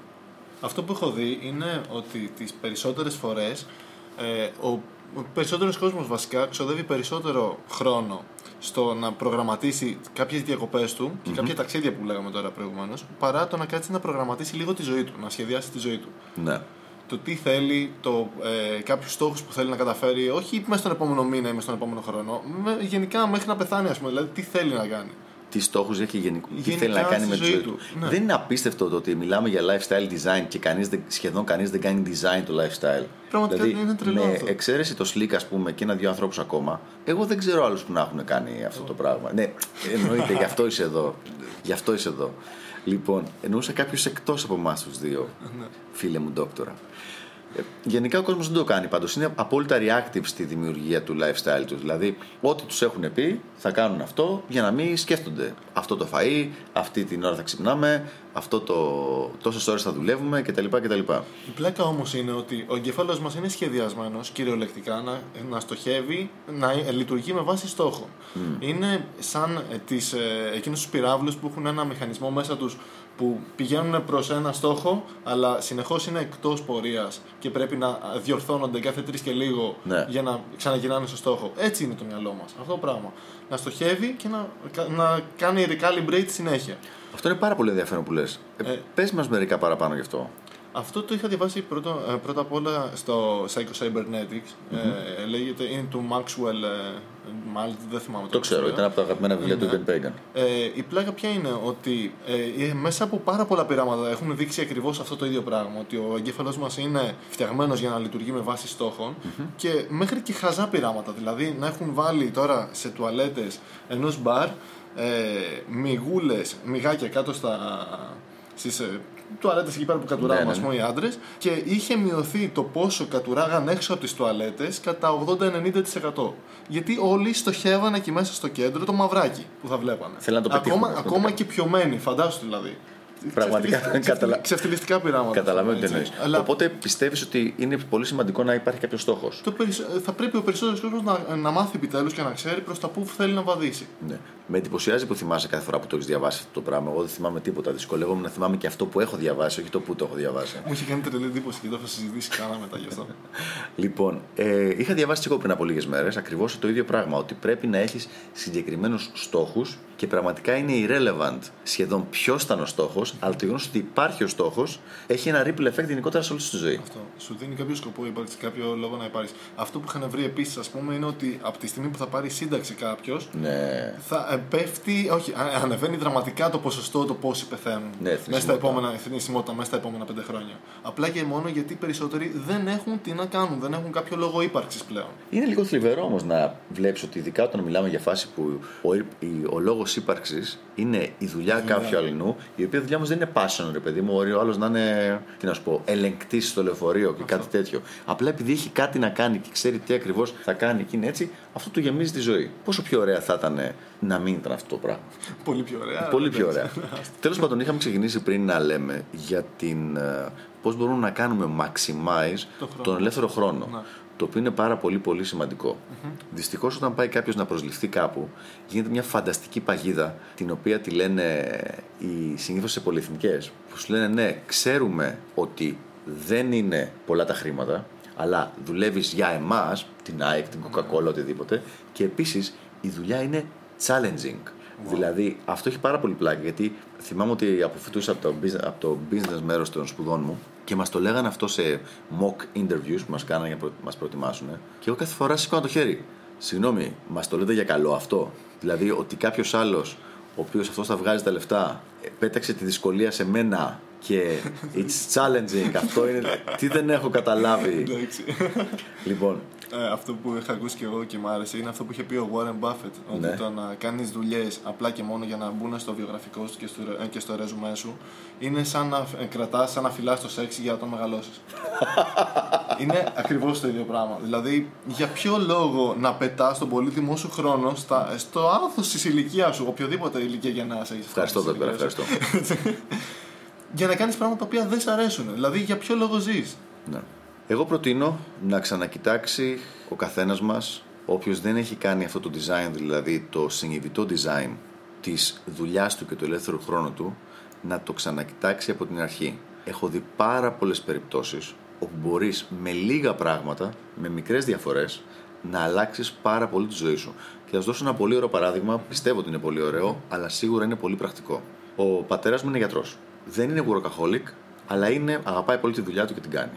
Αυτό που έχω δει είναι ότι τις περισσότερες φορές ε, ο, ο περισσότερος κόσμος βασικά ξοδεύει περισσότερο χρόνο στο να προγραμματίσει κάποιες διακοπές του και κάποια ταξίδια που λέγαμε τώρα προηγουμένως παρά το να κάτσει να προγραμματίσει λίγο τη ζωή του, να σχεδιάσει τη ζωή του. Ναι. Το τι θέλει, το, ε, κάποιους στόχους που θέλει να καταφέρει, όχι μέσα στον επόμενο μήνα ή μέσα στον επόμενο χρόνο, με, γενικά μέχρι να πεθάνει, ας πούμε, δηλαδή τι θέλει να κάνει. Τι στόχους έχει γενικ... τι Γενικά θέλει να κάνει στη με τη ζωή ζωή του. του. Ναι. Δεν είναι απίστευτο το ότι μιλάμε για lifestyle design και κανείς δεν, σχεδόν κανείς δεν κάνει design το lifestyle. Πραγματικά δηλαδή, είναι τρελό με αυτό. εξαίρεση το Slick, ας πούμε, και ένα-δύο ανθρώπους ακόμα, εγώ δεν ξέρω άλλους που να έχουν κάνει αυτό το πράγμα. Ναι, εννοείται, γι' αυτό είσαι εδώ. Γι' αυτό είσαι εδώ. Λοιπόν, εννοούσα κάποιους εκτός από εμάς τους δύο, Ναι. φίλε μου, δόκτωρα. Ε, Γενικά ο κόσμος δεν το κάνει πάντως. Είναι απόλυτα reactive στη δημιουργία του lifestyle τους. Δηλαδή, ό,τι τους έχουν πει θα κάνουν αυτό για να μην σκέφτονται. Αυτό το φαΐ, αυτή την ώρα θα ξυπνάμε, αυτό το τόσες ώρες θα δουλεύουμε κτλ. κτλ. Η πλάκα όμως είναι ότι ο εγκέφαλο μας είναι σχεδιασμένος κυριολεκτικά να, να στοχεύει, να ε, λειτουργεί με βάση στόχο. Είναι σαν ε, τις, ε, εκείνους τους πυράβλους που έχουν ένα μηχανισμό μέσα τους που πηγαίνουν προς ένα στόχο αλλά συνεχώς είναι εκτός πορείας και πρέπει να διορθώνονται κάθε τρεις και λίγο Ναι. για να ξαναγυρνάνε στο στόχο. Έτσι είναι το μυαλό μας. Αυτό το πράγμα. Να στοχεύει και να, να κάνει recalibrate συνέχεια. Αυτό είναι πάρα πολύ ενδιαφέρον που λες. Ε, Ε. Πες μας μερικά παραπάνω γι' αυτό. Αυτό το είχα διαβάσει πρώτο, ε, πρώτα απ' όλα στο Psycho Cybernetics. Ε, λέγεται, είναι του Maxwell, ε, μάλλον δεν θυμάμαι Το ξέρω, ήταν από τα αγαπημένα βιβλία του Ναι. Ben Pagan. Ε, η πλάκα ποια είναι ότι ε, ε, μέσα από πάρα πολλά πειράματα έχουν δείξει ακριβώς αυτό το ίδιο πράγμα. Ότι ο εγκέφαλο μας είναι φτιαγμένος για να λειτουργεί με βάση στόχων και μέχρι και χαζά πειράματα. Δηλαδή να έχουν βάλει τώρα σε τουαλέτες ενός μπαρ ε, μυγούλε, μυγάκια κάτω στα. Στις, ε, τουαλέτες εκεί πέρα που κατουράγαν Ναι, ναι, ας πούμε, οι άντρες και είχε μειωθεί το πόσο κατουράγαν έξω από τις τουαλέτες κατά 80-90%. Γιατί όλοι στοχεύαν εκεί μέσα στο κέντρο το μαυράκι που θα βλέπανε. Θέλαν να το πετύχουν ακόμα, αυτό. ακόμα και πιωμένοι, φαντάσου δηλαδή. Πραγματικά, Ξεφτυλιστικά- καταλα- Ξεφτυλιστικά πειράματα. Καταλαβαίνω τι έτσι. εννοείς. Αλλά Οπότε πιστεύεις ότι είναι πολύ σημαντικό να υπάρχει κάποιος στόχος; το περισσο- θα πρέπει ο περισσότερος κόσμος να, να μάθει επιτέλους και να ξέρει προς τα πού θέλει να βαδίσει. Ναι. Με εντυπωσιάζει που θυμάσαι κάθε φορά που το έχεις διαβάσει αυτό το πράγμα. Εγώ δεν θυμάμαι τίποτα. Δυσκολεύομαι να θυμάμαι και αυτό που έχω διαβάσει, όχι το που το έχω διαβάσει. Μου είχε κάνει τρελή εντύπωση και το θα συζητήσει κανένα μετά γι' αυτό. Λοιπόν, ε, είχα διαβάσει και εγώ πριν από λίγες μέρες ακριβώς το ίδιο πράγμα. Ότι πρέπει να έχεις συγκεκριμένους στόχους και πραγματικά είναι irrelevant σχεδόν ποιος ήταν ο στόχος, αλλά το γεγονός ότι υπάρχει ο στόχος έχει ένα ripple effect γενικότερα σε όλη τη ζωή. Αυτό. Σου δίνει κάποιο σκοπό ύπαρξη, κάποιο λόγο να υπάρχει. Αυτό που είχαν βρει επίσης, ας πούμε, είναι ότι από τη στιγμή που θα πάρει σύνταξη κάποιος, Ναι. θα ε, πέφτει, όχι, α- ανεβαίνει δραματικά το ποσοστό το πόσοι πεθαίνουν Ναι, μέσα στα θνησιμότητα. επόμενα, θνησιμότητα μέσα στα επόμενα πέντε χρόνια. Απλά και μόνο γιατί οι περισσότεροι δεν έχουν τι να κάνουν, δεν έχουν κάποιο λόγο ύπαρξης πλέον. Είναι λίγο θλιβερό όμως να βλέπεις ότι ειδικά όταν μιλάμε για φάση που ο, η- ο λόγος ύπαρξης είναι η δουλειά κάποιου αλληνού, η οποία δουλειά όμω δεν είναι passion, ρε παιδί μου. Μπορεί ο άλλος να είναι, τι να σου πω, ελεγκτής στο λεωφορείο και κάτι τέτοιο. Απλά επειδή έχει κάτι να κάνει και ξέρει τι ακριβώς θα κάνει και είναι έτσι, αυτό του γεμίζει τη ζωή. Πόσο πιο ωραία θα ήταν να μην ήταν αυτό το πράγμα. Πολύ πιο ωραία. Πολύ πιο εντάξει. ωραία. Τέλος πάντων, είχαμε ξεκινήσει πριν να λέμε για την. Πώς μπορούμε να κάνουμε maximize Το χρόνο. τον ελεύθερο χρόνο. Ναι. Το οποίο είναι πάρα πολύ πολύ σημαντικό. Δυστυχώς, όταν πάει κάποιος να προσληφθεί κάπου, γίνεται μια φανταστική παγίδα την οποία τη λένε οι συνήθως σε πολυεθνικές. Που σου λένε ναι, ξέρουμε ότι δεν είναι πολλά τα χρήματα, αλλά δουλεύεις για εμάς, την ΑΕΚ, την Coca-Cola, οτιδήποτε, και επίσης η δουλειά είναι challenging. Δηλαδή, αυτό έχει πάρα πολύ πλάκα γιατί θυμάμαι ότι αποφυτούσα από το, business- από το business μέρος των σπουδών μου και μας το λέγανε αυτό σε mock interviews που μας κάνανε για να μας προετοιμάσουν. Και εγώ κάθε φορά σηκώνα το χέρι. Συγγνώμη, μας το λέτε για καλό αυτό; Δηλαδή, ότι κάποιος άλλος, ο οποίος αυτός θα βγάζει τα λεφτά, ε, πέταξε τη δυσκολία σε μένα και it's challenging. Αυτό είναι. Τι δεν έχω καταλάβει. Εντάξει. λοιπόν, Ε, αυτό που είχα ακούσει και εγώ και μου άρεσε είναι αυτό που είχε πει ο Warren Buffett. Ότι Ναι. το να κάνεις δουλειές απλά και μόνο για να μπουν στο βιογραφικό σου και στο, ε, και στο ρεζουμέ σου είναι σαν να ε, κρατάς, σαν να φυλάς το σεξ για να το μεγαλώσεις. είναι ακριβώς το ίδιο πράγμα. Δηλαδή, για ποιο λόγο να πετάς τον πολύτιμό σου χρόνο στα, στο άνθο της ηλικίας σου, οποιοδήποτε ηλικία για να είσαι. ευχαριστώ, Δόκτωρα, ευχαριστώ. Για να κάνεις πράγματα τα οποία δεν σ' αρέσουν. Δηλαδή, για ποιο λόγο ζεις. Ναι. Εγώ προτείνω να ξανακοιτάξει ο καθένας μας, όποιος δεν έχει κάνει αυτό το design, δηλαδή το συνειδητό design της δουλειάς του και του ελεύθερου χρόνου του, να το ξανακοιτάξει από την αρχή. Έχω δει πάρα πολλές περιπτώσεις όπου μπορείς με λίγα πράγματα, με μικρές διαφορές, να αλλάξεις πάρα πολύ τη ζωή σου. Και θα σου δώσω ένα πολύ ωραίο παράδειγμα, πιστεύω ότι είναι πολύ ωραίο, αλλά σίγουρα είναι πολύ πρακτικό. Ο πατέρας μου είναι γιατρός. Δεν είναι workaholic, αλλά είναι, αγαπάει πολύ τη δουλειά του και την κάνει.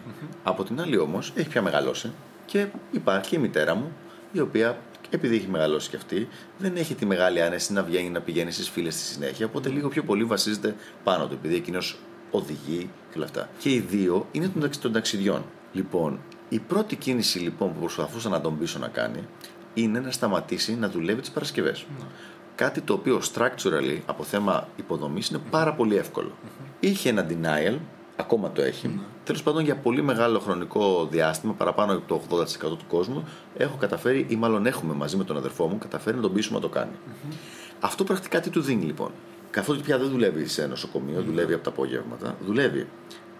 Από την άλλη όμως έχει πια μεγαλώσει και υπάρχει και η μητέρα μου, η οποία επειδή έχει μεγαλώσει και αυτή, δεν έχει τη μεγάλη άνεση να βγαίνει να πηγαίνει στις φίλες στη συνέχεια. Οπότε λίγο πιο πολύ βασίζεται πάνω του, επειδή εκείνος οδηγεί και όλα αυτά. Και οι δύο είναι των, ταξι- των ταξιδιών. Λοιπόν, η πρώτη κίνηση λοιπόν που προσπαθούσα να τον πείσω να κάνει είναι να σταματήσει να δουλεύει τις Παρασκευές. Κάτι το οποίο structurally από θέμα υποδομής είναι πάρα πολύ εύκολο. Είχε ένα denial, ακόμα το έχει. Τέλος πάντων, για πολύ μεγάλο χρονικό διάστημα, παραπάνω από το 80% του κόσμου, έχω καταφέρει, ή μάλλον έχουμε μαζί με τον αδερφό μου, καταφέρει να τον πείσουμε να το κάνει. Αυτό πρακτικά τι του δίνει λοιπόν; Καθότι πια δεν δουλεύει σε νοσοκομείο, δουλεύει από τα απόγευματα. Δουλεύει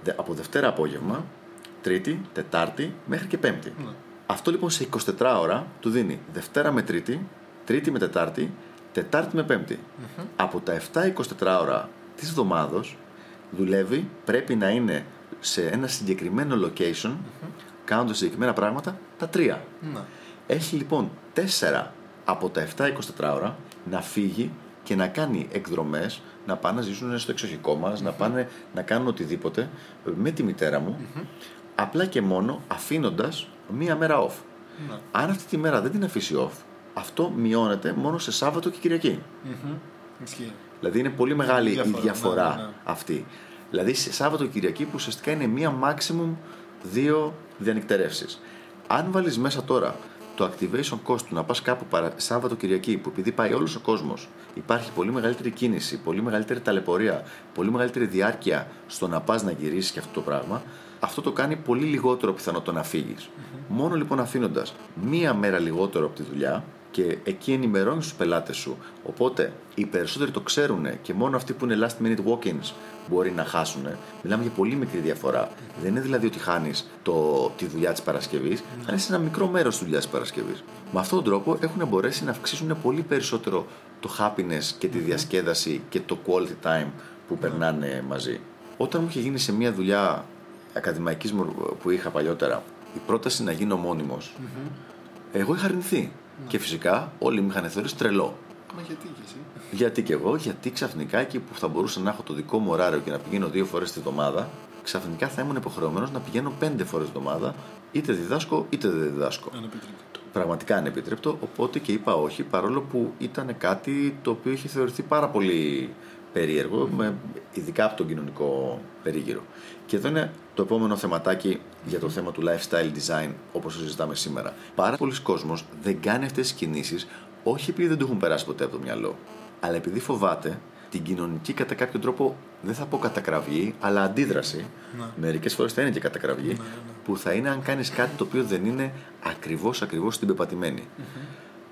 δε- από Δευτέρα απόγευμα, Τρίτη, Τετάρτη μέχρι και Πέμπτη. Αυτό λοιπόν σε 24 ώρα του δίνει Δευτέρα με Τρίτη, Τρίτη με Τετάρτη, Τετάρτη με πεμπτη Από τα 7-24 ώρα της εβδομάδα δουλεύει, πρέπει να είναι σε ένα συγκεκριμένο location, κάνοντας συγκεκριμένα πράγματα, τα τρία. Ναι. Έχει λοιπόν 4 από τα 7-24 ώρα να φύγει και να κάνει εκδρομές, να πάνε να ζήσουν στο εξοχικό μας, να πάνε να κάνουν οτιδήποτε ε, με τη μητέρα μου, απλά και μόνο αφήνοντας μία μέρα off. Ναι. Αν αυτή τη μέρα δεν την αφήσει off, αυτό μειώνεται μόνο σε Σάββατο και Κυριακή. Μμμ. Ισχύει. Δηλαδή είναι πολύ μεγάλη Διαφορά, η διαφορά ναι, ναι, ναι. αυτή. Δηλαδή σε Σάββατο και Κυριακή που ουσιαστικά είναι μία maximum δύο διανυκτερεύσεις. Αν βάλεις μέσα τώρα το activation cost του να πας κάπου παρα... Σάββατο Κυριακή που επειδή πάει όλος ο κόσμος υπάρχει πολύ μεγαλύτερη κίνηση, πολύ μεγαλύτερη ταλαιπωρία, πολύ μεγαλύτερη διάρκεια στο να πας να γυρίσεις και αυτό το πράγμα αυτό το κάνει πολύ λιγότερο πιθανό το να φύγεις. Μόνο λοιπόν αφήνοντας μία μέρα λιγότερο από τη δουλειά και εκεί ενημερώνει τους πελάτες σου. Οπότε οι περισσότεροι το ξέρουν και μόνο αυτοί που είναι last minute walk-ins μπορεί να χάσουν. Μιλάμε για πολύ μικρή διαφορά. Δεν είναι δηλαδή ότι χάνεις τη δουλειά της Παρασκευής, χάνει ένα μικρό μέρος της δουλειάς της Παρασκευής. Με αυτόν τον τρόπο έχουν μπορέσει να αυξήσουν πολύ περισσότερο το happiness και τη διασκέδαση και το quality time που περνάνε μαζί. Όταν μου είχε γίνει σε μια δουλειά ακαδημαϊκής που είχα παλιότερα η πρόταση να γίνω μόνιμος, εγώ είχα αρνηθεί. Και φυσικά όλοι με είχαν θεωρήσει τρελό. Μα γιατί και εσύ. Γιατί και εγώ, γιατί ξαφνικά εκεί που θα μπορούσα να έχω το δικό μου ωράριο και να πηγαίνω δύο φορές τη βδομάδα, ξαφνικά θα ήμουν υποχρεωμένος να πηγαίνω πέντε φορές τη βδομάδα, είτε διδάσκω είτε δεν διδάσκω. Ανεπίτρεπτο. Πραγματικά ανεπίτρεπτο, οπότε και είπα όχι, παρόλο που ήταν κάτι το οποίο είχε θεωρηθεί πάρα πολύ περίεργο, με, ειδικά από τον κοινωνικό περίγυρο. Και εδώ είναι το επόμενο θεματάκι για το θέμα του lifestyle design, όπως το συζητάμε σήμερα. Πάρα πολλοί κόσμος δεν κάνει αυτές τις κινήσεις, όχι επειδή δεν το έχουν περάσει ποτέ από το μυαλό, αλλά επειδή φοβάται την κοινωνική κατά κάποιο τρόπο, δεν θα πω κατακραυγή, αλλά αντίδραση. Ναι. Μερικές φορές θα είναι και κατακραυγή, Ναι, ναι, ναι. που θα είναι αν κάνεις κάτι το οποίο δεν είναι ακριβώς ακριβώς την πεπατημένη.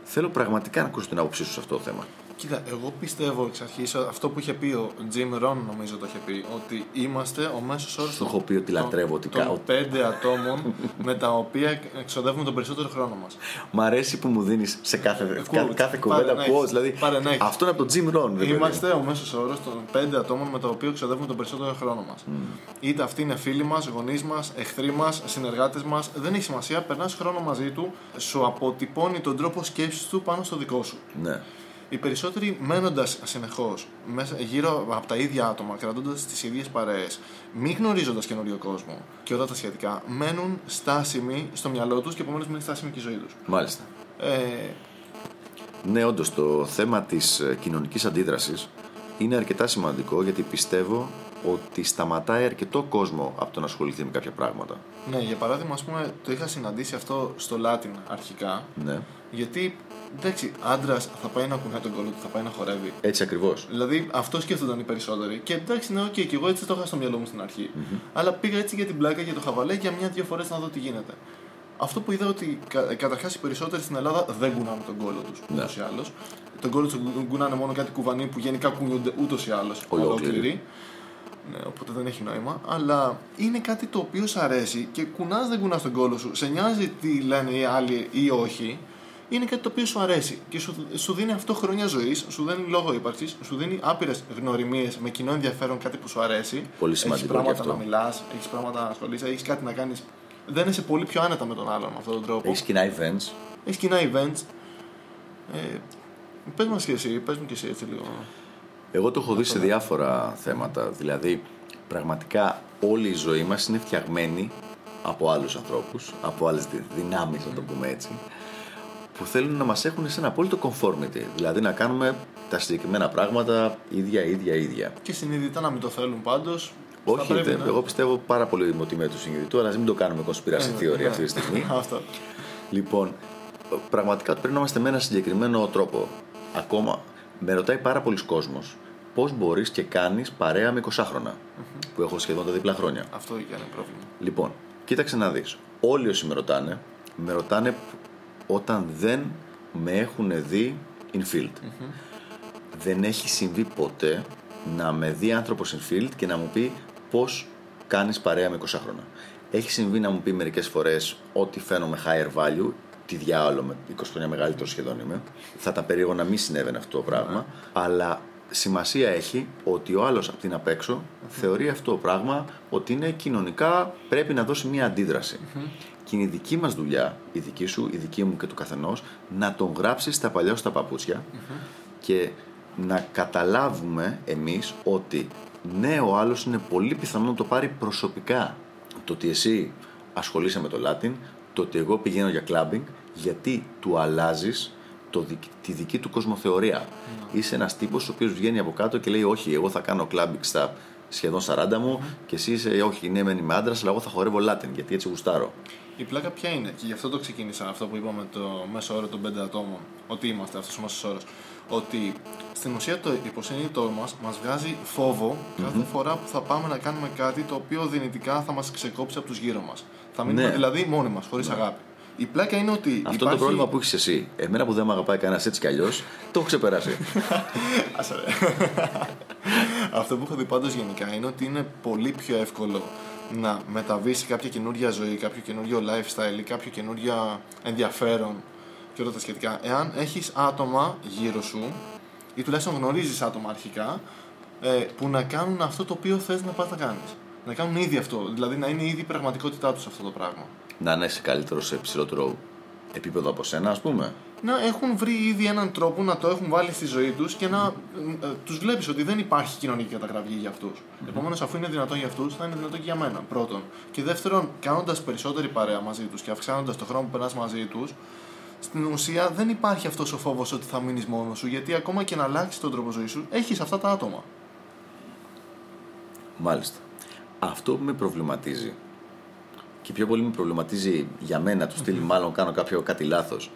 Θέλω πραγματικά να ακούσω την άποψή σου σε αυτό το θέμα. Κοίτα, εγώ πιστεύω εξ αρχής αυτό που είχε πει ο Jim Rohn, νομίζω το είχε πει, ότι είμαστε ο μέσος όρος. Σου έχω πει ότι λατρεύω ότι κα- των πέντε ατόμων με τα οποία εξοδεύουμε τον περισσότερο χρόνο μας. Μ' αρέσει που μου δίνεις σε κάθε, κα- Quote. κάθε Πάρε κουβέντα να έχεις. quotes. Δηλαδή, Πάρε να έχεις. αυτό είναι από τον Jim Rohn. δηλαδή. Είμαστε ο μέσος όρος των πέντε ατόμων με τα οποία εξοδεύουμε τον περισσότερο χρόνο μας. Είτε αυτοί είναι φίλοι μας, γονείς μας, εχθροί μας, συνεργάτες μας, δεν έχει σημασία. Περνάς χρόνο μαζί του, σου αποτυπώνει τον τρόπο σκέψης του πάνω στο δικό σου. Ναι. Οι περισσότεροι μένοντας συνεχώς γύρω από τα ίδια άτομα, κρατώντας τις ίδιες παρέες, μη γνωρίζοντας καινούριο κόσμο και όλα τα σχετικά, μένουν στάσιμοι στο μυαλό τους και επομένως μένει στάσιμη και η ζωή τους. Μάλιστα. Ε, Ναι, όντως το θέμα της κοινωνικής αντίδρασης είναι αρκετά σημαντικό γιατί πιστεύω ότι σταματάει αρκετό κόσμο από το να ασχοληθεί με κάποια πράγματα. ναι, για παράδειγμα, ας πούμε, το είχα συναντήσει αυτό στο Latin αρχικά. Ναι. Γιατί, εντάξει, άντρας θα πάει να κουνάει τον κώλο του, θα πάει να χορεύει. Έτσι ακριβώς. Δηλαδή, αυτό σκέφτονταν οι περισσότεροι. Και εντάξει, ναι, οκ, και εγώ έτσι το είχα στο μυαλό μου στην αρχη Αλλά πήγα έτσι για την πλάκα, για το χαβαλέ, για μια-δύο φορές να δω τι γίνεται. Αυτό που είδα ότι κα, καταρχάς οι περισσότεροι στην Ελλάδα δεν κουνάνε τον κόλλο τους Ναι. ούτως ή άλλως. Τον κόλλο τους κουνάνε μόνο κάτι κουβανί που γενικά κουνιούνται ούτως ή άλλως Ολόκληροι. Ναι, οπότε δεν έχει νόημα. Αλλά είναι κάτι το οποίο σου αρέσει και κουνάς δεν κουνάς τον κόλλο σου. Σε νοιάζει τι λένε οι άλλοι ή όχι. Είναι κάτι το οποίο σου αρέσει και σου, σου δίνει αυτό χρόνια ζωής, σου δίνει λόγο ύπαρξης, σου δίνει άπειρες γνωριμίες με κοινό ενδιαφέρον, κάτι που σου αρέσει. Πολύ σημαντικό Έχεις πράγματα και αυτό. να μιλάς, έχεις πράγματα να ασχολείσαι, έχεις κάτι να κάνεις. Δεν είσαι πολύ πιο άνετα με τον άλλον με αυτόν τον τρόπο. Έχεις κοινά events. Έχεις κοινά events. Ε, πες μας και εσύ, πες μου και εσύ έτσι λίγο. Εγώ το έχω δει σε διάφορα θέματα. Δηλαδή, πραγματικά όλη η ζωή μας είναι φτιαγμένη από άλλους ανθρώπους, από άλλες δυ- δυνάμεις, να το πούμε έτσι, που θέλουν να μας έχουν σε ένα απόλυτο conformity. Δηλαδή, να κάνουμε τα συγκεκριμένα πράγματα ίδια, ίδια, ίδια. Και συνειδητά να μην το θέλουν πάντως. Όχι, θα πρέπει δεν- να- εγώ πιστεύω πάρα πολύ με τη του συνειδητού, αλλά ας μην το κάνουμε conspiracy Ε, theory ναι. αυτή τη στιγμή. Αυτό. Λοιπόν, πραγματικά πρέπει να είμαστε με ένα συγκεκριμένο τρόπο. Ακόμα με ρωτάει πάρα πολλοί κόσμος πώς μπορείς και κάνεις παρέα με 20χρονα, που έχω σχεδόν τα δίπλα χρόνια. Αυτό και είναι πρόβλημα. Λοιπόν, κοίταξε να δεις. Όλοι όσοι με ρωτάνε, με ρωτάνε όταν δεν με έχουν δει in field. Δεν έχει συμβεί ποτέ να με δει άνθρωπος in field και να μου πει πώς κάνεις παρέα με 20 χρόνια. Έχει συμβεί να μου πει μερικές φορές ότι φαίνομαι higher value, τι διάολο με 20 χρόνια μεγαλύτερο σχεδόν είμαι. Θα ήταν περίεργο να μην συνέβαινε αυτό το πράγμα, αλλά σημασία έχει ότι ο άλλος από την απ' έξω θεωρεί αυτό το πράγμα ότι είναι κοινωνικά πρέπει να δώσει μια αντίδραση. Και είναι η δική μας δουλειά, η δική σου, η δική μου και του καθενός, να τον γράψεις στα παλιά σου τα παπούτσια και να καταλάβουμε εμείς ότι ναι ο άλλος είναι πολύ πιθανό να το πάρει προσωπικά. Το ότι εσύ ασχολείσαι με το Latin το ότι εγώ πηγαίνω για clubbing γιατί του αλλάζεις το, δικ- τη δική του κοσμοθεωρία. Είσαι ένας τύπος ο οποίος βγαίνει από κάτω και λέει όχι εγώ θα κάνω clubbing στα σχεδόν 40 μου και εσύ είσαι όχι ναι μεν είμαι άντρας αλλά εγώ θα χορεύω Latin γιατί έτσι γουστάρω Η πλάκα ποια είναι, και γι' αυτό το ξεκίνησα αυτό που είπαμε το μέσο όρο των πέντε ατόμων, ότι είμαστε αυτός ο μέσος όρος. Ότι στην ουσία το υποσυνείδητό μας μας βγάζει φόβο κάθε φορά που θα πάμε να κάνουμε κάτι το οποίο δυνητικά θα μας ξεκόψει από τους γύρω μας. Θα μείνουμε Ναι. δηλαδή μόνοι μας, χωρίς αγάπη. Η πλάκα είναι ότι. Αυτό υπάρχει... το πρόβλημα που έχεις εσύ. Εμένα που δεν με αγαπάει κανένας έτσι κι αλλιώς, το έχω ξεπεράσει. Άσε ρε. Αυτό που έχω δει πάντως γενικά είναι ότι είναι πολύ πιο εύκολο να μεταβεί σε κάποια καινούργια ζωή, κάποιο καινούριο lifestyle ή κάποιο καινούργιο ενδιαφέρον και όλα τα σχετικά. Εάν έχεις άτομα γύρω σου ή τουλάχιστον γνωρίζεις άτομα αρχικά ε, που να κάνουν αυτό το οποίο θες να πας να κάνεις. Να κάνουν ήδη αυτό. Δηλαδή να είναι ήδη η πραγματικότητά τους αυτό το πράγμα. να είναι σε καλύτερος, σε υψηλότερο επίπεδο από σένα, ας πούμε. Να έχουν βρει ήδη έναν τρόπο να το έχουν βάλει στη ζωή τους και να ε, τους βλέπεις ότι δεν υπάρχει κοινωνική καταγραφή για αυτούς. Επομένως, αφού είναι δυνατόν για αυτούς, θα είναι δυνατόν και για μένα. Πρώτον. Και δεύτερον, κάνοντας περισσότερη παρέα μαζί τους και αυξάνοντας το χρόνο που περνάς μαζί τους, στην ουσία δεν υπάρχει αυτός ο φόβος ότι θα μείνεις μόνος σου. Γιατί ακόμα και να αλλάξεις τον τρόπο ζωής σου, έχεις αυτά τα άτομα. Μάλιστα. Αυτό που με προβληματίζει και πιο πολύ με προβληματίζει για μένα, του στυλ μάλλον κάνω κάποιο κάτι λάθος,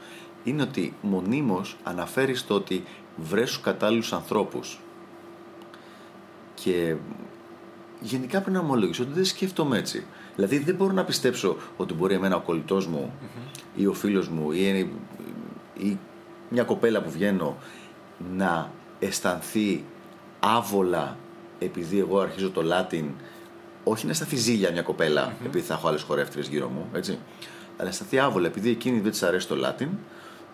είναι ότι μονίμως αναφέρεις το ότι βρέσου κατάλληλους ανθρώπους. Και γενικά πρέπει να ομολογήσω ότι δεν σκέφτομαι έτσι. Δηλαδή δεν μπορώ να πιστέψω ότι μπορεί εμένα ο κολλητός μου ή ο φίλος μου ή, ή μια κοπέλα που βγαίνω να αισθανθεί άβολα επειδή εγώ αρχίζω το Latin όχι να αισθανθεί ζήλια μια κοπέλα επειδή θα έχω άλλες χορεύτριες γύρω μου, έτσι. Αλλά να αισθανθεί άβολα επειδή εκείνη δεν της αρέσει το Latin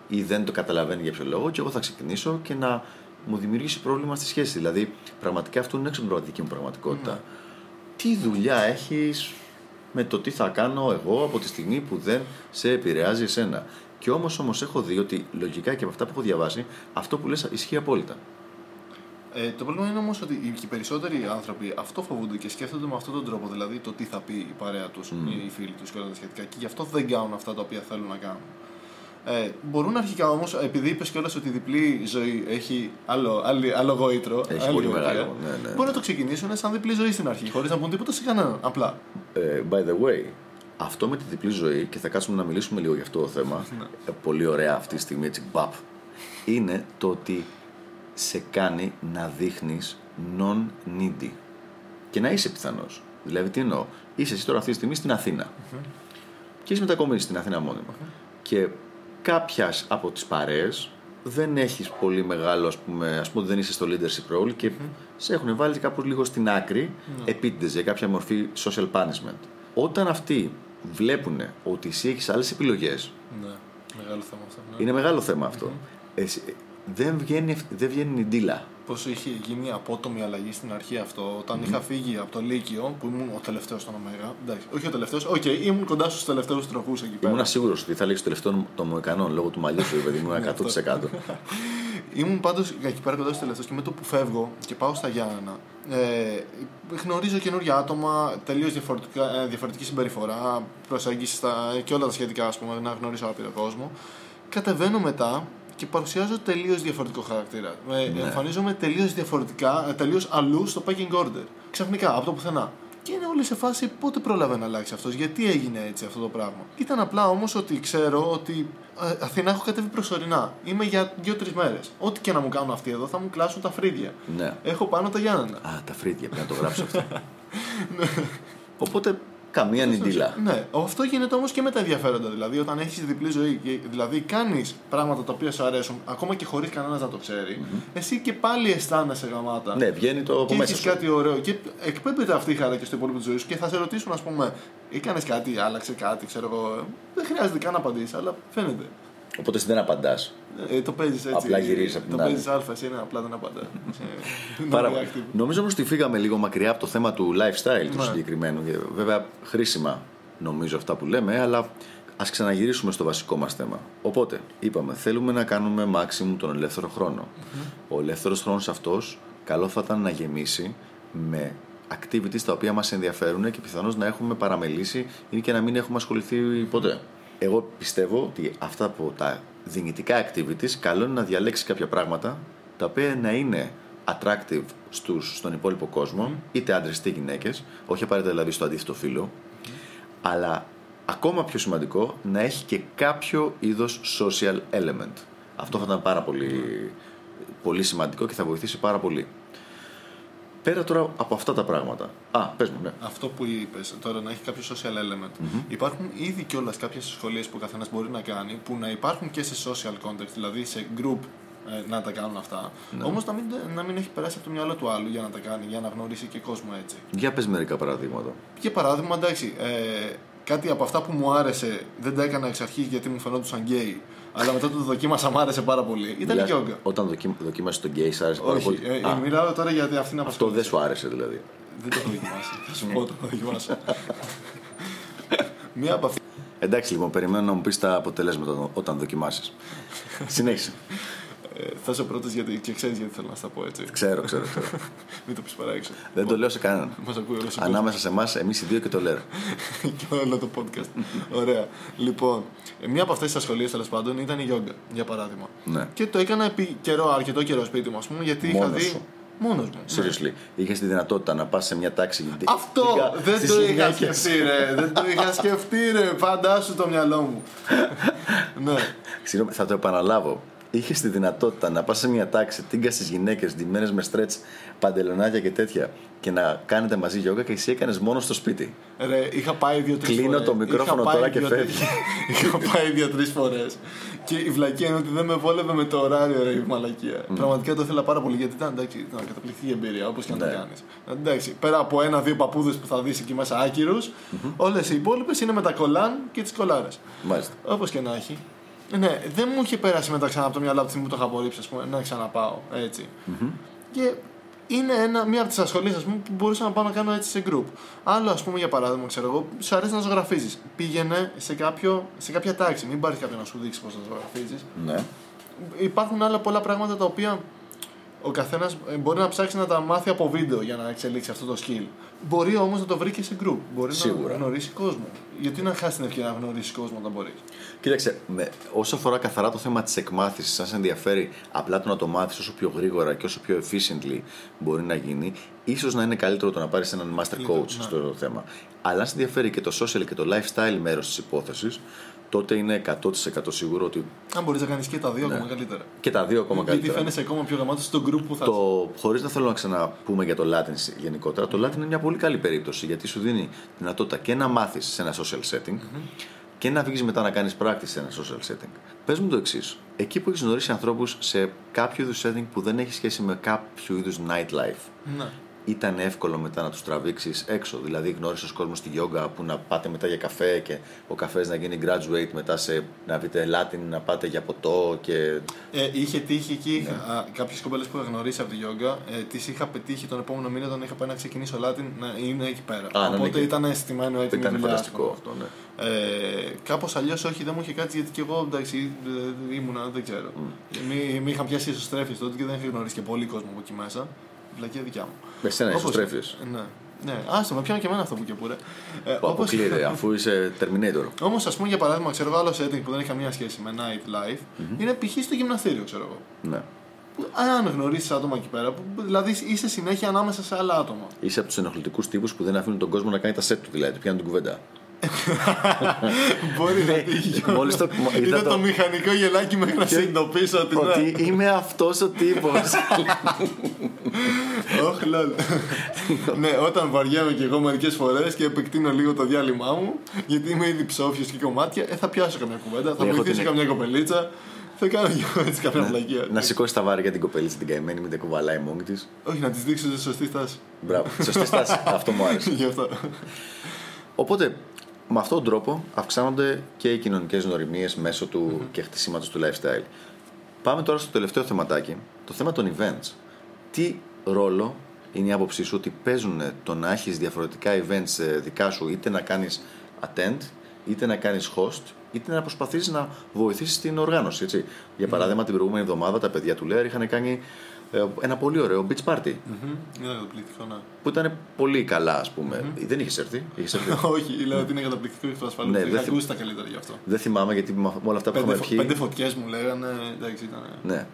ή δεν το καταλαβαίνει για ποιο λόγο και εγώ θα ξεκινήσω και να μου δημιουργήσει πρόβλημα στη σχέση. Δηλαδή, πραγματικά αυτό είναι έξω από την δική μου πραγματικότητα. Τι δουλειά έχεις με το τι θα κάνω εγώ από τη στιγμή που δεν σε επηρεάζει εσένα; Και όμως όμως έχω δει ότι λογικά και από αυτά που έχω διαβάσει, αυτό που λες ισχύει απόλυτα. Ε, το πρόβλημα είναι όμως ότι οι οι περισσότεροι άνθρωποι αυτό φοβούνται και σκέφτονται με αυτόν τον τρόπο. Δηλαδή το τι θα πει η παρέα τους, οι φίλοι τους και όλα τα σχετικά. Και γι' αυτό δεν κάνουν αυτά τα οποία θέλουν να κάνουν. Ε, μπορούν αρχικά όμως, επειδή είπες κιόλα ότι η διπλή ζωή έχει άλλο, άλλη, άλλο γόητρο. Έχει άλλη πολύ γοητεία, μεγάλο, ναι, ναι. Μπορεί να το ξεκινήσουν σαν διπλή ζωή στην αρχή, χωρίς να πούν τίποτα σε κανέναν. Απλά. Ε, by the way, αυτό με τη διπλή ζωή, και θα κάτσουμε να μιλήσουμε λίγο για αυτό το θέμα, ε, πολύ ωραία αυτή τη στιγμή, έτσι, μπαπ, είναι το ότι σε κάνει να δείχνεις non-needy. Και να είσαι πιθανός. Δηλαδή, τι εννοώ. Είσαι εσύ τώρα αυτή τη στιγμή στην αθηνα Και είσαι μετακομμένη στην Αθήνα μόνιμα. Και κάποιας από τις παρέες δεν έχεις πολύ μεγάλο, ας πούμε, ας πούμε ότι δεν είσαι στο leadership role και σε έχουν βάλει κάπως λίγο στην άκρη επίτηδες για κάποια μορφή social punishment. Όταν αυτοί βλέπουν ότι εσύ έχεις άλλες επιλογές, Ναι, μεγάλο θέμα αυτό. Ναι. είναι μεγάλο θέμα αυτό. Εσύ- δεν, βγαίνει, ευ- δεν βγαίνει η ντίλα. Πώ είχε γίνει απότομη αλλαγή στην αρχή αυτό. Όταν είχα φύγει από το Λύκειο, που ήμουν ο τελευταίος στον Ωμέγα. Εντάξει, όχι ο τελευταίος, οκ, ήμουν κοντά στους τελευταίους τροχούς εκεί πέρα. Ήμουν σίγουρος ότι θα λέγει το τελευταίο των Μοϊκανών λόγω του μαλλιού σου, παιδί μου, 100%. Ήμουν πάντως εκεί πέρα κοντά στους τελευταίους και με το που φεύγω και πάω στα Γιάννενα, ε, γνωρίζω καινούργια άτομα, τελείως διαφορετική συμπεριφορά, προσέγγιση στα, και όλα τα σχετικά, ας πούμε, να γνωρίσω άπειρο κόσμο. Κατεβαίνω μετά και παρουσιάζω τελείως διαφορετικό χαρακτήρα. Ε, Εμφανίζομαι τελείως διαφορετικά, τελείως αλλού στο packing order. Ξαφνικά, από το πουθενά. Και είναι όλοι σε φάση πότε πρόλαβε να αλλάξει αυτός, γιατί έγινε έτσι αυτό το πράγμα. Ήταν απλά όμως ότι ξέρω ότι ε, Αθήνα έχω κατέβει προσωρινά. Είμαι για δύο-τρεις μέρες. Ό,τι και να μου κάνουν αυτοί εδώ θα μου κλάσουν τα φρύδια. ναι. Έχω πάνω τα Γιάννενα. Α, τα φρύδια, πρέπει να το γράψω αυτό. Οπότε καμία νιντίλα. Ναι, αυτό γίνεται όμως και με τα ενδιαφέροντα. Δηλαδή, όταν έχεις διπλή ζωή, και- δηλαδή κάνεις πράγματα τα οποία σου αρέσουν, ακόμα και χωρίς κανένας να το ξέρει, εσύ και πάλι αισθάνεσαι γαμάτα. Ναι, βγαίνει το από και μέσα έχει σου. κάτι ωραίο. Και εκπέμπεται αυτή η χαρά και στο υπόλοιπο της ζωής σου και θα σε ρωτήσουν, ας πούμε, έκανες κάτι, άλλαξε κάτι, ξέρω εγώ. Δεν χρειάζεται καν να απαντήσεις, αλλά φαίνεται. Οπότε εσύ δεν απαντάς. Ε, το παίζεις έτσι. Απλά γυρίζεις απ' την Το άλλη. παίζεις αλφα, εσύ είναι απλά δεν απαντάς. Ε, Πάρα... non-reactive. Νομίζω όμως ότι φύγαμε λίγο μακριά από το θέμα του lifestyle του Ναι. συγκεκριμένου. Και Βέβαια, χρήσιμα νομίζω αυτά που λέμε, αλλά ας ξαναγυρίσουμε στο βασικό μας θέμα. Οπότε, είπαμε, θέλουμε να κάνουμε maximum τον ελεύθερο χρόνο. Ο ελεύθερος χρόνος αυτός, καλό θα ήταν να γεμίσει με activities τα οποία μας ενδιαφέρουν και πιθανώς να έχουμε παραμελήσει ή και να μην έχουμε ασχοληθεί ποτέ. Εγώ πιστεύω ότι αυτά από τα δυνητικά activities καλό είναι να διαλέξεις κάποια πράγματα τα οποία να είναι attractive στους, στον υπόλοιπο κόσμο, είτε άντρες είτε γυναίκες, όχι απαραίτητα δηλαδή στο αντίθετο φύλλο, αλλά ακόμα πιο σημαντικό να έχει και κάποιο είδος social element. Αυτό θα ήταν πάρα πολύ, πολύ σημαντικό και θα βοηθήσει πάρα πολύ. Πέρα τώρα από αυτά τα πράγματα. Α, πες μου, ναι. Αυτό που είπες τώρα να έχει κάποιο social element. Υπάρχουν ήδη κιόλας κάποιες σχολείε που ο καθένας μπορεί να κάνει που να υπάρχουν και σε social context, δηλαδή σε group ε, να τα κάνουν αυτά. Ναι. Όμως να μην, να μην έχει περάσει από το μυαλό του άλλου για να τα κάνει, για να γνωρίσει και κόσμο έτσι. Για πες μερικά παραδείγματα. Για παράδειγμα, εντάξει, ε, κάτι από αυτά που μου άρεσε δεν τα έκανα εξ αρχής γιατί μου φαινόντουσαν γκέι. Αλλά μετά το δοκίμασα, μου άρεσε πάρα πολύ. Ήταν Μιλάς- γιόγκα. Όταν δοκι... δοκίμασες τον γκέι, σ' άρεσε πάρα Όχι, πολύ. ε, Α, μιλάω τώρα γιατί αυτή είναι αυτό δεν σου άρεσε δηλαδή. Δεν το έχω δοκιμάσει. Θα σου πω, το έχω δοκιμάσει. Μία από αυτές. Εντάξει λοιπόν, περιμένω να μου πεις τα αποτελέσματα όταν δοκιμάσεις. Συνέχισε. Ε, θα είσαι ο πρώτος γιατί και ξέρεις γιατί θέλω να στα πω έτσι. Ξέρω, ξέρω, ξέρω. Μην το πεις παράξω. δεν το λέω σε κανέναν. Μας ακούει όλος ο Ανάμεσα σε εμάς, εμείς οι δύο και το λέω. και όλο το podcast. Ωραία. Λοιπόν, ε, μία από αυτές τις ασχολίες τέλος πάντων ήταν η γιόγκα, για παράδειγμα. Ναι. Και το έκανα επί καιρό, αρκετό καιρό σπίτι μου, ας πούμε, γιατί είχα Μόνος δει. σου. Μόνος μου. ναι. Seriously. Είχες τη δυνατότητα να πας σε μια τάξη. Αυτό δεν στις το είχα γυναίκες. σκεφτεί, ρε. δεν το είχα σκεφτεί, ρε. Φαντάσου το μυαλό μου. ναι. Συγγνώμη, θα το επαναλάβω. Είχες τη δυνατότητα να πας σε μια τάξη, τίγκα στι γυναίκες, ντυμένες με στρέτς, παντελονάκια και τέτοια και να κάνετε μαζί γιόγκα και εσύ έκανες μόνο στο σπίτι. Ρε, είχα πάει δύο-τρεις φορέ. Κλείνω το μικρόφωνο τώρα και φεύγεις. είχα πάει δύο-τρεις φορές. Και η βλακία είναι ότι δεν με βόλευε με το ωράριο, ρε, η μαλακία. Πραγματικά το ήθελα πάρα πολύ γιατί ήταν, εντάξει, ήταν καταπληκτική εμπειρία, όπως και να το Ναι. κάνεις. Εντάξει, πέρα από ένα-δύο παππούδες που θα δεις εκεί μέσα άκυρους, όλες οι υπόλοιπες είναι με τα κολάν και τις κολάρες. Μάλιστα. Όπως και να έχει. Ναι, δεν μου είχε περάσει μετά ξανά από το μυαλό από τη στιγμή που το είχα απορρίψει, ας πούμε, να ξαναπάω έτσι. Και είναι ένα, μία από τις ασχολίες που μπορούσα να πάω να κάνω έτσι σε group. Άλλο, ας πούμε, για παράδειγμα, ξέρω εγώ, σου αρέσει να ζωγραφίζεις. Πήγαινε σε, κάποιο, σε κάποια τάξη. Μην πάρεις κάποιον να σου δείξει πώς να ζωγραφίζεις. Ναι. Υπάρχουν άλλα πολλά πράγματα τα οποία ο καθένας μπορεί να ψάξει να τα μάθει από βίντεο για να εξελίξει αυτό το skill. Μπορεί όμως να το βρει και σε group. Μπορεί Σίγουρα. να γνωρίσει κόσμο. Γιατί να χάσει την ευκαιρία να γνωρίσει κόσμο όταν μπορείς; Κοίταξε, με, όσο αφορά καθαρά το θέμα της εκμάθησης, αν σε ενδιαφέρει απλά το να το μάθεις όσο πιο γρήγορα και όσο πιο efficiently μπορεί να γίνει, ίσως να είναι καλύτερο το να πάρεις έναν master Καλύτερο, coach ναι. στο θέμα. Αλλά αν σε ενδιαφέρει και το social και το lifestyle μέρος της υπόθεσης, τότε είναι 100% σίγουρο ότι Αν μπορείς να κάνεις και τα δύο, ακόμα καλύτερα. και τα δύο ακόμα Γιατί Ναι. καλύτερα. φαίνεσαι ακόμα πιο γαμάτος στο group που θα είσαι. Το, χωρίς να θέλω να ξαναπούμε για το Latin γενικότερα, το Latin είναι μια πολύ καλή περίπτωση γιατί σου δίνει δυνατότητα και να μάθεις σε ένα social setting και να βγεις μετά να κάνεις practice σε ένα social setting. Πες μου το εξής. Εκεί που έχεις γνωρίσει ανθρώπους σε κάποιο είδους setting που δεν έχει σχέση με κάποιο είδους nightlife, Ναι. Ήταν εύκολο μετά να τους τραβήξεις έξω. Δηλαδή, γνώρισες κόσμος στη γιόγκα που να πάτε μετά για καφέ και ο καφές να γίνει graduate μετά σε να πείτε Latin, να πάτε για ποτό και. Ε, είχε τύχει εκεί Ναι. κάποιες κοπέλες που είχα γνωρίσει από τη γιόγκα. Ε, τις είχα πετύχει τον επόμενο μήνα όταν είχα πάει να ξεκινήσω Latin να είναι εκεί πέρα. να είναι Οπότε εκεί. ήταν αισθημένο έτοιμο. Ήταν δουλειά, φανταστικό ας αυτό, ναι. πούμε. Ε, Κάπως αλλιώς όχι, δεν μου είχε κάτσει γιατί και εγώ εντάξει, ε, ήμουνα, δεν ξέρω. Μη, μη είχαν πιάσει εσωστρέφειε τότε και δεν είχα γνωρίσει και πολύ κόσμο από εκεί μέσα. Βλακία δικιά μου. Με σένα Όπως- εσωστρέφειες. Ναι. Ναι, άστο, με πιάνει και εμένα αυτό που και που ρε. Ε, Που όπως- αποκλείεται, αφού είσαι Terminator. Όμως, ας πούμε για παράδειγμα, ξέρω εγώ άλλο setting που δεν έχει καμία σχέση με night life είναι π.χ. στο γυμναστήριο, ξέρω εγώ. Ναι. Που, Αν γνωρίσει άτομα εκεί πέρα, που, δηλαδή είσαι συνέχεια ανάμεσα σε άλλα άτομα. Είσαι από τους ενοχλητικούς τύπους που δεν αφήνουν τον κόσμο να κάνει τα σετ του, δηλαδή του πιάνουν την κουβέντα. Μπορεί να τύχει. Μόλις το- είδα Είδα το- το μηχανικό γελάκι μέχρι να συνειδητοποιήσω ότι. ναι. Ότι είμαι αυτός ο τύπος. Όχι, λόλ. Ναι, όταν βαριέμαι και εγώ μερικές φορές και επεκτείνω λίγο το διάλειμμά μου, γιατί είμαι ήδη ψόφιος και κομμάτια, ε, θα πιάσω καμιά κουβέντα, θα Έχω βοηθήσω την- καμιά κοπελίτσα. Θα κάνω και εγώ έτσι καμιά βλακία. να σηκώσει τα βάρη για την κοπελίτσα την καημένη, μην τα κουβαλάει μόνη της. Όχι, να της δείξω τη σωστή στάση. Μπράβο. Σωστή στάση. Αυτό μου άρεσε. Γι' αυτό. Οπότε, με αυτόν τον τρόπο αυξάνονται και οι κοινωνικές νοημίε μέσω του και χτισήματος του lifestyle. Πάμε τώρα στο τελευταίο θεματάκι, το θέμα των events. Τι ρόλο είναι η άποψή σου ότι παίζουν το να έχεις διαφορετικά events ε, δικά σου, είτε να κάνεις attend, είτε να κάνεις host, είτε να προσπαθήσει να βοηθήσεις την οργάνωση. Έτσι. Για παράδειγμα, την προηγούμενη εβδομάδα τα παιδιά του Λέαρ είχαν κάνει ε, ένα πολύ ωραίο beach party. Είναι καταπληκτικό, ναι. Που ήταν πολύ καλά, ας πούμε. Δεν είχες έρθει; Είχες έρθει; Όχι, λέω ότι είναι καταπληκτικό και το ασφαλού. Ναι, Ναι, δεν είχα θυ- ακούσει τα καλύτερα γι' αυτό. Δεν θυμάμαι γιατί με όλα αυτά που Πέντε, είχαμε φω- πιει. πέντε φωτιές μου λέγανε. Εντάξει, ήταν. Ναι.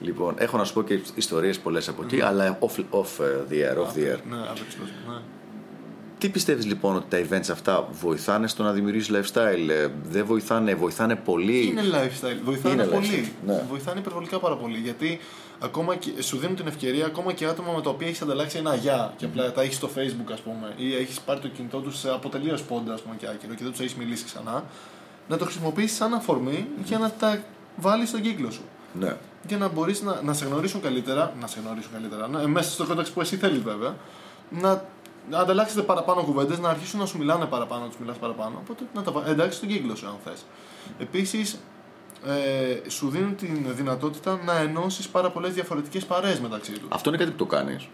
Λοιπόν, έχω να σου πω και ιστορίες πολλές από εκεί, αλλά off, off uh, the air, off the air. Ναι, απεξιώς, ναι. Τι πιστεύεις λοιπόν ότι τα events αυτά βοηθάνε στο να δημιουργήσεις lifestyle, ε, δεν βοηθάνε, βοηθάνε πολύ; Είναι lifestyle. Βοηθάνε Είναι πολύ. lifestyle, ναι. Βοηθάνε υπερβολικά πάρα πολύ. Γιατί ακόμα και, σου δίνουν την ευκαιρία ακόμα και άτομα με τα οποία έχεις ανταλλάξει ένα γεια και απλά τα έχεις στο facebook, ας πούμε, ή έχεις πάρει το κινητό τους από τελείως πόντα, ας πούμε, και άκυρο και δεν τους έχεις μιλήσει ξανά, να το χρησιμοποιήσεις σαν αφορμή για να τα βάλεις στον κύκλο σου. Ναι. Για να μπορείς να, να σε γνωρίσουν καλύτερα, να σε γνωρίσουν καλύτερα, να, μέσα στο κόνταξ που εσύ θέλεις βέβαια, να να ανταλλάξετε παραπάνω κουβέντες, να αρχίσουν να σου μιλάνε παραπάνω, να τους μιλάς παραπάνω. Οπότε να τα εντάξει στον κύκλο σου, αν θες. Επίσης, ε, σου δίνουν τη δυνατότητα να ενώσεις πάρα πολλές διαφορετικές παρέες μεταξύ τους. Αυτό είναι κάτι που το κάνεις.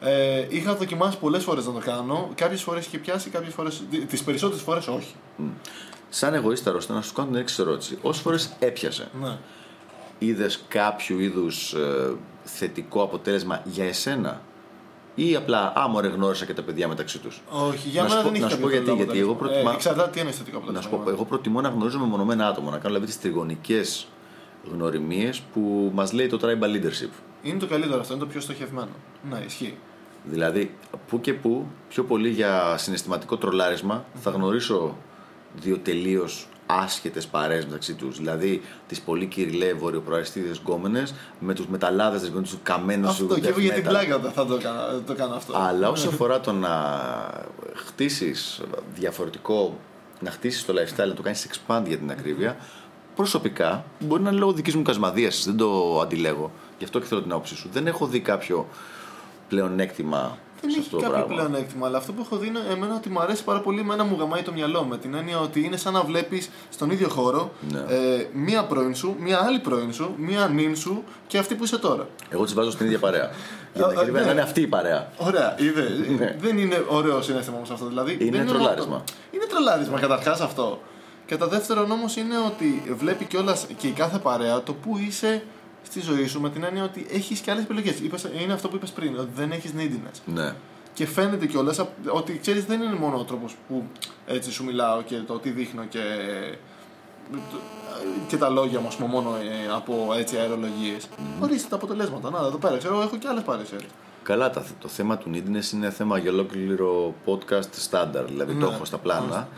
Ε, είχα δοκιμάσει πολλές φορές να το κάνω. Κάποιες φορές είχε πιάσει, κάποιες φορέ. Τις περισσότερες φορές όχι. Mm. Σαν εγωίστα, Ρώστα, να σου κάνω την έξι ερώτηση. Όσες φορές έπιασε, Ναι. είδες κάποιο είδους ε, θετικό αποτέλεσμα για εσένα, ή απλά άμορε γνώρισα και τα παιδιά μεταξύ τους. Όχι, για Να σου μένα πω- δεν είχε να σου πω κάποιο γιατί, αποτέλεσμα. γιατί εγώ προτιμά- Ε, εξαρτάται τι είναι αισθητικό Να αποτέλεσμα. σου πω, εγώ προτιμώ να γνωρίζω μεμονωμένα άτομα, να κάνω δηλαδή τις τριγωνικές γνωριμίες που μας λέει το tribal leadership. Είναι το καλύτερο αυτό, είναι το πιο στοχευμένο. Ναι, ισχύει. Δηλαδή, που και που, πιο πολύ για συναισθηματικό τρολάρισμα, θα γνωρίσω δύο τελείως άσχετες παρέες μεταξύ τους. Δηλαδή, τις πολύ κυριλέ βορειοπροαριστείδε γκόμενες με τους μεταλλάδες δεσμενού τους καμένους σου. Αυτό και εγώ death για την metal. πλάκα θα- θα το κάνω, το κάνω αυτό. Αλλά όσο αφορά το να χτίσεις διαφορετικό, να χτίσεις το lifestyle, να το κάνεις expand για την ακρίβεια, προσωπικά μπορεί να είναι λόγω δικής μου κασμαδίαση, δεν το αντιλέγω. Γι' αυτό και θέλω την άποψή σου. Δεν έχω δει κάποιο πλεονέκτημα Δεν σε έχει αυτό το κάποιο πράγμα. πλεονέκτημα, αλλά αυτό που έχω δει είναι εμένα ότι μου αρέσει πάρα πολύ εμένα μου γαμάει το μυαλό με την έννοια ότι είναι σαν να βλέπεις στον ίδιο χώρο Ναι. ε, μία πρώην σου, μία άλλη πρώην σου, μία νυν σου και αυτή που είσαι τώρα. Εγώ τις βάζω στην ίδια παρέα. Για την Α, ακρίβεια ναι. να είναι αυτή η παρέα. Ωραία, είδε. Ναι. Δεν είναι ωραίο συνέστημα όμως αυτό. Δηλαδή, Είναι δεν τρολάρισμα. αυτό. Είναι τρολάρισμα καταρχάς αυτό. Κατά δεύτερον όμως είναι ότι βλέπει κιόλας και η κάθε παρέα το που είσαι στη ζωή σου με την έννοια ότι έχεις και άλλες επιλογές. Είναι αυτό που είπες πριν, ότι δεν έχεις neediness. Ναι. Και φαίνεται κιόλας ότι ξέρεις, δεν είναι μόνο ο τρόπος που έτσι σου μιλάω και το τι δείχνω και, και τα λόγια μου, ας πούμε, μόνο ε, από έτσι αερολογίες. Ορίστε τα αποτελέσματα. Να, εδώ πέρα ξέρω, έχω και άλλες πάρε. Καλά, τα- το θέμα του neediness είναι θέμα για ολόκληρο podcast standard. Δηλαδή το Ναι. έχω στα πλάνα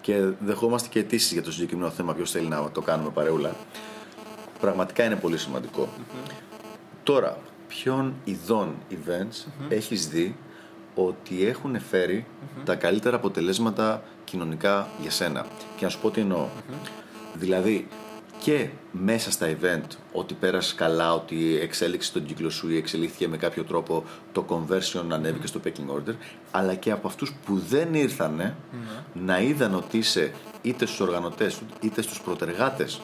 και δεχόμαστε και αιτήσεις για το συγκεκριμένο θέμα. Ποιος θέλει να το κάνουμε παρεούλα. Πραγματικά είναι πολύ σημαντικό. Τώρα, ποιον ειδών events έχεις δει ότι έχουν φέρει τα καλύτερα αποτελέσματα κοινωνικά για σένα; Και να σου πω τι εννοώ. Δηλαδή, και μέσα στα event, ότι πέρασε καλά, ότι εξέλιξε τον κύκλο σου ή εξελίχθηκε με κάποιο τρόπο το conversion ανέβηκε στο pecking order, αλλά και από αυτούς που δεν ήρθανε να είδαν ότι είσαι είτε στους οργανωτές είτε στους προτεργάτες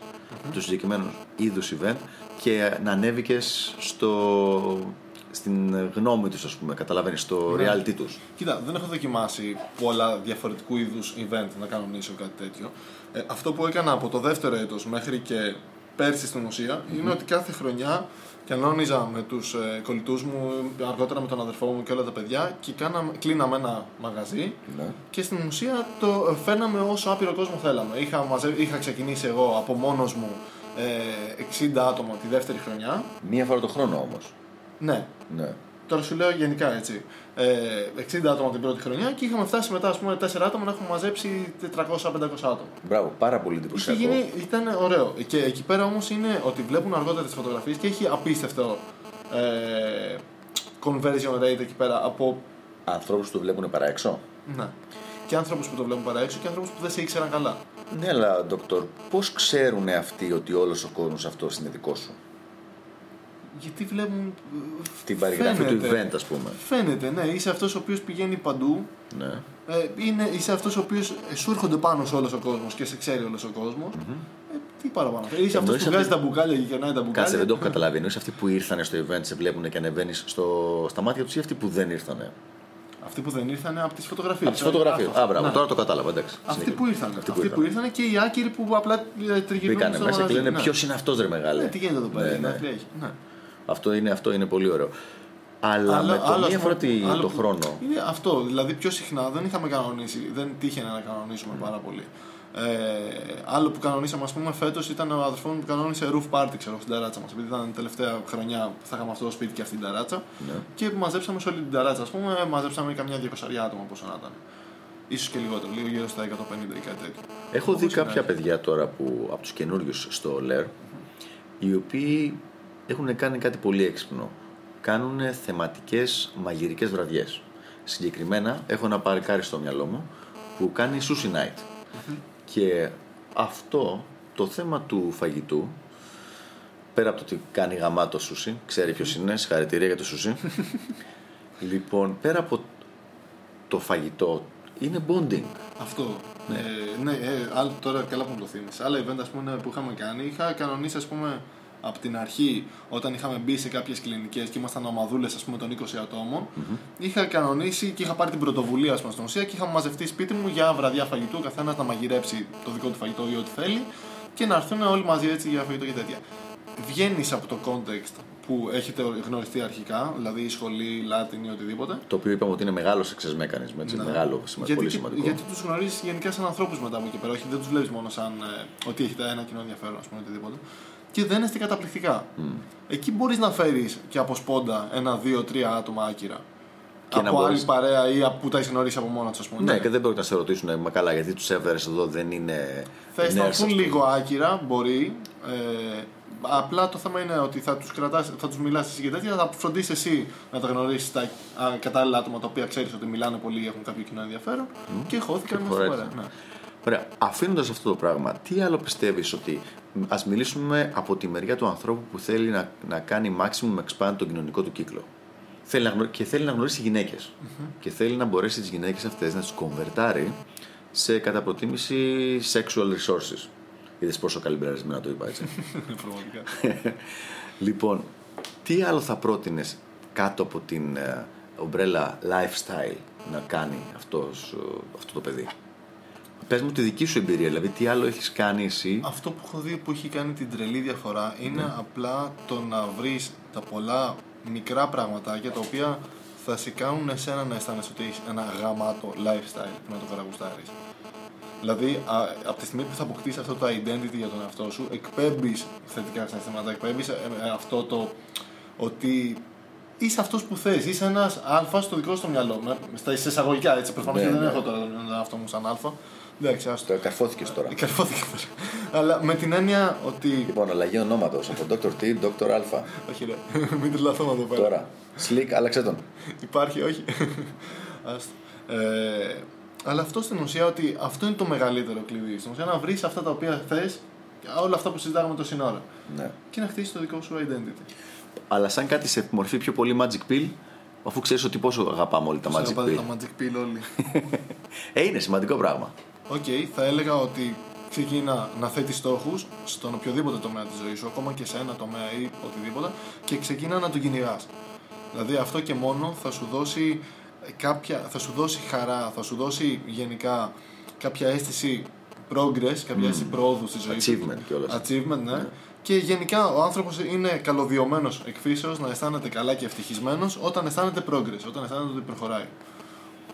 του συγκεκριμένου είδους event και να ανέβηκες στο, στην γνώμη τους ας πούμε, καταλαβαίνεις, στο reality τους. Κοίτα, δεν έχω δοκιμάσει πολλά διαφορετικού είδους event να κανονίσω κάτι τέτοιο. Ε, αυτό που έκανα από το δεύτερο έτος μέχρι και πέρσι στην ουσία είναι ότι κάθε χρονιά κανόνιζα με τους ε, κολλητούς μου, αργότερα με τον αδερφό μου και όλα τα παιδιά και κάναμε, κλείναμε ένα μαγαζί Ναι. και στην ουσία το ε, φέρναμε όσο άπειρο κόσμο θέλαμε. Είχα, μαζε... είχα ξεκινήσει εγώ από μόνος μου ε, 60 άτομα τη δεύτερη χρονιά. Μία φορά το χρόνο όμως. Ναι, Ναι. Τώρα σου λέω γενικά έτσι. Ε, 60 άτομα την πρώτη χρονιά και είχαμε φτάσει μετά, ας πούμε, 4 άτομα να έχουμε μαζέψει 400-500 άτομα. Μπράβο, πάρα πολύ Είχε εντυπωσιακό. γίνει, ήταν ωραίο. Και εκεί πέρα όμως είναι ότι βλέπουν αργότερα τις φωτογραφίες και έχει απίστευτο ε, conversion rate εκεί πέρα από. Ανθρώπους που το βλέπουν παρά έξω; Ναι. Και άνθρωπου που το βλέπουν παρά έξω και άνθρωπου που δεν σε ήξεραν καλά. Ναι, αλλά ντοκτόρ, πώς ξέρουν αυτοί ότι όλος ο κόσμος αυτός είναι δικό σου; Γιατί βλέπουν. ε, Την περιγραφή του φαίνεται. event, ας πούμε. Φαίνεται, ναι. Είσαι αυτός ο οποίος πηγαίνει παντού. Ναι. Ε, είναι, είσαι αυτός ο οποίος σου έρχονται πάνω σε όλος ο κόσμος και σε ξέρει όλος ο κοσμο Ε, τι παραπάνω. Είσαι αυτός Εννοείς που βγάζει αυτή- τα μπουκάλια και γυρνάει τα μπουκάλια. Κάτσε, δεν το έχω καταλάβει. Εννοείς αυτοί που ήρθαν στο event σε βλέπουν και ανεβαίνεις στο... στα μάτια τους ή αυτοί που δεν ήρθανε; Αυτοί που δεν ήρθαν από τις φωτογραφίες. Από τις φωτογραφίες. Α, μπράβο, τώρα το κατάλαβα, εντάξει. Αυτοί συνέχεια. που ήρθαν. Αυτοί Αυτοί που που ήρθαν. ήρθαν και οι άκυροι που απλά ε, τριγυρνούν. Μπήκανε στο μέσα και μαγαζί. λένε Ναι. ποιος είναι αυτός ρε μεγάλε. Ναι, τι γίνεται εδώ πέρα. Ναι, Ναι, ναι. Τι έχει. Ναι. Αυτό, είναι, αυτό είναι πολύ ωραίο. Αλλά Άλλο- με το άλλο, μία ας φορά πούμε, τη- άλλο το που- χρόνο. Είναι αυτό. Δηλαδή πιο συχνά δεν είχαμε κανονίσει. Δεν τύχαινε να κανονίσουμε πάρα πολύ. Ε, άλλο που κανονίσαμε, ας πούμε, φέτος ήταν ο αδερφός μου που κανόνισε roof party, ξέρω, στην ταράτσα μας. Επειδή ήταν η τελευταία χρονιά που θα είχαμε αυτό το σπίτι και αυτή την ταράτσα. Ναι. Και μαζέψαμε σε όλη την ταράτσα, ας πούμε, μαζέψαμε καμιά 200 άτομα πόσο να ήταν. σω και λιγότερο, λίγο γύρω στα 150 ή κάτι τέτοιο. Έχω δει Όπως κάποια είναι. παιδιά τώρα που, από τους καινούριους στο ΛΕΡ οι οποίοι έχουν κάνει κάτι πολύ έξυπνο. Κάνουν θεματικές μαγειρικές βραδιές. Συγκεκριμένα έχω ένα παρικάρι στο μυαλό μου που κάνει sushi night. Και αυτό το θέμα του φαγητού πέρα από το ότι κάνει γαμάτο σούσι, ξέρει ποιος είναι, συγχαρητήρια για το σούσι. λοιπόν, πέρα από το φαγητό, είναι bonding. Αυτό. Ναι, ε, ναι ε, άλλο, τώρα καλά που μου το θύμισε. Άλλα event ας πούμε, που είχαμε κάνει, είχα κανονίσει ας πούμε, από την αρχή, όταν είχαμε μπει σε κάποιες κλινικές και ήμασταν ομαδούλες των 20 ατομων είχα κανονίσει και είχα πάρει την πρωτοβουλία ας πούμε, στην ουσία και είχαμε μαζευτεί σπίτι μου για βραδιά φαγητού, καθένας να μαγειρέψει το δικό του φαγητό ή ό,τι θέλει και να έρθουν όλοι μαζί έτσι για φαγητό και τέτοια βγαίνεις από το context που έχετε γνωριστεί αρχικά, δηλαδή σχολή, Latin ή οτιδήποτε. Το οποίο είπαμε ότι είναι μεγάλος success mechanism, έτσι, ναι. μεγάλο, σημαντικό, πολύ σημαντικό. Γιατί τους γνωρίζεις γενικά σαν ανθρώπους μετά από εκεί πέρα, όχι δεν τους βλέπεις μόνο σαν ε, ότι έχετε ένα κοινό ενδιαφέρον, ας πούμε, οτιδήποτε. Και δεν είστε καταπληκτικά. Mm. Εκεί μπορείς να φέρεις και από σπόντα ένα, δύο, τρία άτομα άκυρα. Και από άλλη μπορείς... παρέα ή που τα έχεις γνωρίσει από μόνα τους, ας πούμε. Ναι, ναι, και δεν μπορεί να σε ρωτήσουν, μα καλά, γιατί τους έφερε εδώ δεν είναι. Θες να έρθουν λίγο άκυρα, μπορεί. Ε, Απλά το θέμα είναι ότι θα τους θα τους μιλάς εσύ και τέτοια, θα φροντίσεις εσύ να τα γνωρίσεις τα κατάλληλα άτομα τα οποία ξέρεις ότι μιλάνε πολύ ή έχουν κάποιο κοινό ενδιαφέρον mm. και χώθηκαν μέσα στην παρέα. Ναι. Ωραία. Αφήνοντας αυτό το πράγμα, τι άλλο πιστεύεις ότι. Α μιλήσουμε από τη μεριά του ανθρώπου που θέλει να, να κάνει maximum expand τον κοινωνικό του κύκλο. Θέλει να, και θέλει να γνωρίσει γυναίκες. Mm-hmm. Και θέλει να μπορέσει τις γυναίκες αυτές να τις κομβερτάρει σε κατά προτίμηση sexual resources. Είδες πόσο καλυμπερασμένα το είπα έτσι. λοιπόν, τι άλλο θα πρότεινες κάτω από την ε, ομπρέλα lifestyle να κάνει αυτός, ε, αυτό το παιδί; Πες μου τη δική σου εμπειρία, δηλαδή τι άλλο έχεις κάνει εσύ; Αυτό που έχω δει που έχει κάνει την τρελή διαφορά είναι ναι. απλά το να βρεις τα πολλά μικρά πραγματάκια τα οποία θα σε κάνουν εσένα να αισθάνεσαι ότι έχεις ένα γαμάτο lifestyle που να το καραγουστάρεις. Δηλαδή, α, από τη στιγμή που θα αποκτήσεις αυτό το identity για τον εαυτό σου, εκπέμπεις θετικά συναισθήματα, εκπέμπεις ε, ε, αυτό το ότι είσαι αυτός που θες. Είσαι ένας Α στο δικό σου μυαλό. Στα εισαγωγικά έτσι. Προφανώς ναι, δεν ναι. έχω τώρα τον εαυτό μου σαν Α. Εντάξει, Το καρφώθηκε τώρα. Καρφώθηκε τώρα. Αλλά με την έννοια ότι. Λοιπόν, αλλαγή ονόματος από Dr. T, Dr. Α. Όχι, ρε. Μην τρελαθώ να το πάρω. Τώρα. Slick, άλλαξε τον. Υπάρχει, όχι. Ε, αλλά αυτό στην ουσία ότι αυτό είναι το μεγαλύτερο κλειδί. Στην ουσία να βρεις αυτά τα οποία θες, όλα αυτά που συζητάγαμε τόση ώρα. Ναι. Και να χτίσεις το δικό σου identity. Αλλά σαν κάτι σε μορφή πιο πολύ magic pill, αφού ξέρεις ότι πόσο αγαπάμε όλοι τα magic pill. τα magic pill όλοι. ε, είναι σημαντικό πράγμα. OK, okay, θα έλεγα ότι ξεκινά να θέτει στόχους στον οποιοδήποτε τομέα της ζωής σου, ακόμα και σε ένα τομέα ή οτιδήποτε, και ξεκινά να τον κυνηγάς. Δηλαδή αυτό και μόνο θα σου δώσει κάποια, θα σου δώσει χαρά, θα σου δώσει γενικά κάποια αίσθηση progress, κάποια αίσθηση πρόοδου στη ζωή Achievement κιόλας. Achievement, ναι. ναι. Και γενικά ο άνθρωπος είναι καλωδιωμένος εκφύσεως να αισθάνεται καλά και ευτυχισμένος όταν αισθάνεται progress, όταν αισθάνεται ότι προχωράει.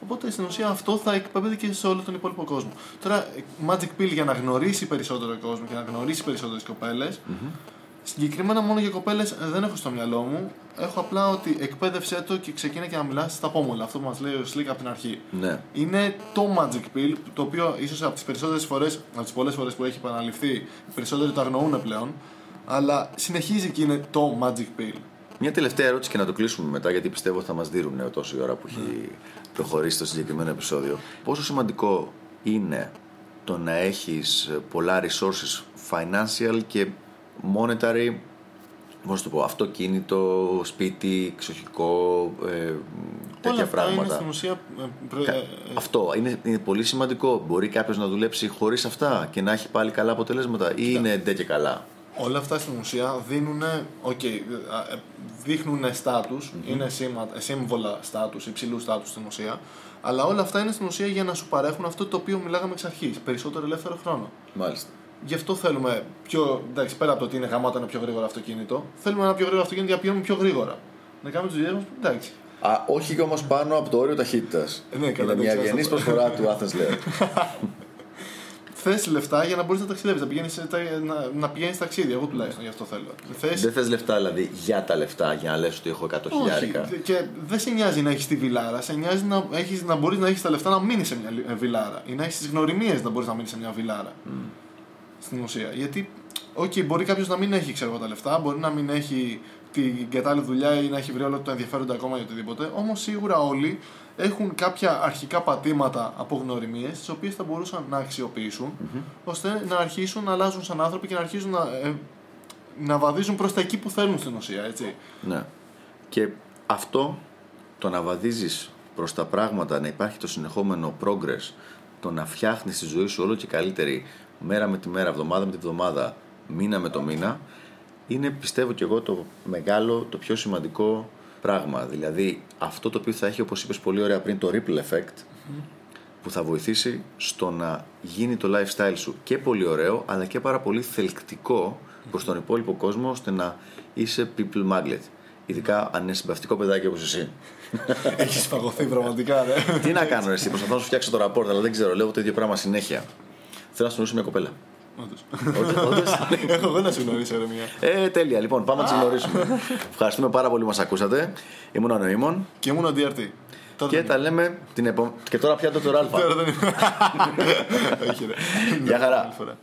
Οπότε στην ουσία αυτό θα εκπέμπεται και σε όλο τον υπόλοιπο κόσμο. Τώρα, Magic Pill για να γνωρίσει περισσότερο κόσμος και να γνωρίσει περισσότερες κοπέλες, mm-hmm. Συγκεκριμένα μόνο για κοπέλες δεν έχω στο μυαλό μου. Έχω απλά ότι εκπαίδευσέ το και ξεκίνα και να μιλάς στα πόμολα. Αυτό που μας λέει ο Σλίκ από την αρχή. Ναι. Είναι το Magic Pill, το οποίο ίσως από τις περισσότερες φορές, από τις πολλές φορές που έχει επαναληφθεί, οι περισσότεροι το αγνοούν πλέον. Αλλά συνεχίζει και είναι το Magic Pill. Μια τελευταία ερώτηση και να το κλείσουμε μετά, γιατί πιστεύω θα μας δίνουν τόση ώρα που έχει ναι. Προχωρήσει το συγκεκριμένο επεισόδιο. Πόσο σημαντικό είναι το να έχεις πολλά resources financial και monetary, πώς το πω, αυτοκίνητο, σπίτι, εξοχικό, ε, τέτοια Όλα πράγματα. Είναι στην ουσία. Ε, ε, αυτό είναι, είναι πολύ σημαντικό. Μπορεί κάποιος να δουλέψει χωρίς αυτά και να έχει πάλι καλά αποτελέσματα, ή είναι ντε και καλά; Όλα αυτά στην ουσία δίνουν, okay, δείχνουν στάτους, mm-hmm. είναι σύμβολα στάτους, υψηλού στάτους στην ουσία, αλλά όλα αυτά είναι στην ουσία για να σου παρέχουν αυτό το οποίο μιλάγαμε εξ αρχής, περισσότερο ελεύθερο χρόνο. Μάλιστα. Γι' αυτό θέλουμε πιο. Εντάξει, πέρα από το ότι είναι γαμάτο ένα πιο γρήγορο αυτοκίνητο, θέλουμε ένα πιο γρήγορο αυτοκίνητο για να πηγαίνουμε πιο γρήγορα. Να κάνουμε τις δουλειές μας. Εντάξει. Α, όχι και όμως πάνω από το όριο ταχύτητας. Ε, ναι, είναι μια ευγενής προσφορά του Athens Lair. Θες λεφτά για να μπορείς να ταξιδεύεις, να πηγαίνεις να, να πηγαίνεις ταξίδι. Εγώ τουλάχιστον γι' αυτό θέλω. Θες... Δεν θες λεφτά δηλαδή για τα λεφτά, για να λες ότι έχω 100 χιλιάρικα. Και δεν σε νοιάζει να έχεις τη βιλάρα, σε νοιάζει να, έχεις, να μπορείς να έχεις τα λεφτά να μείνεις σε μια βιλάρα ή να έχεις τις γνωριμίες να μπορείς να μείνεις σε μια βιλάρα. Μμ στην ουσία. Γιατί, OK, OK, μπορεί κάποιος να μην έχει ξέρω, εγώ, τα λεφτά, μπορεί να μην έχει την κατάλληλη δουλειά ή να έχει βρει όλο το ενδιαφέροντα ακόμα για οτιδήποτε. Όμως σίγουρα όλοι έχουν κάποια αρχικά πατήματα από γνωριμίες, τις οποίες θα μπορούσαν να αξιοποιησουν ώστε να αρχίσουν να αλλάζουν σαν άνθρωποι και να αρχίσουν να, ε, να βαδίζουν προς τα εκεί που θέλουν στην ουσία. Έτσι. Ναι. Και αυτό το να βαδίζεις προς τα πράγματα, να υπάρχει το συνεχόμενο progress, το να φτιάχνεις τη ζωή σου όλο και καλύτερη μέρα με τη μέρα, εβδομάδα με τη βδομάδα, μήνα με το μήνα, είναι πιστεύω και εγώ το μεγάλο, το πιο σημαντικό πράγμα. Δηλαδή αυτό το οποίο θα έχει όπως είπες πολύ ωραία πριν το ripple effect που θα βοηθήσει στο να γίνει το lifestyle σου και πολύ ωραίο αλλά και πάρα πολύ θελκτικό προς τον υπόλοιπο κόσμο ώστε να είσαι people magnet. Ειδικά αν είναι συμπαυτικό παιδάκι όπως εσύ. Έχεις παγωθεί πραγματικά, ρε. Τι να κάνω εσύ, προσπαθώ να σου φτιάξω το ραπόρτ, αλλά δεν ξέρω, λέω το ίδιο πράγμα συνέχεια. Θέλω να σου γνωρίσω μια κοπέλα. Όντως. Όντως. Έχω εγώ να σε γνωρίσω, ρε μία. Ε, τέλεια. Λοιπόν, πάμε να τι γνωρίσουμε. Ευχαριστούμε πάρα πολύ που μας ακούσατε. Ήμουν ο Νοήμων Και ήμουν ο DRT. Τότε και δεν τα λέμε την επόμενη. Και τώρα πιάτε το Α. Τώρα δεν είναι. Όχι, ρε. Γεια χαρά. Άλλη φορά.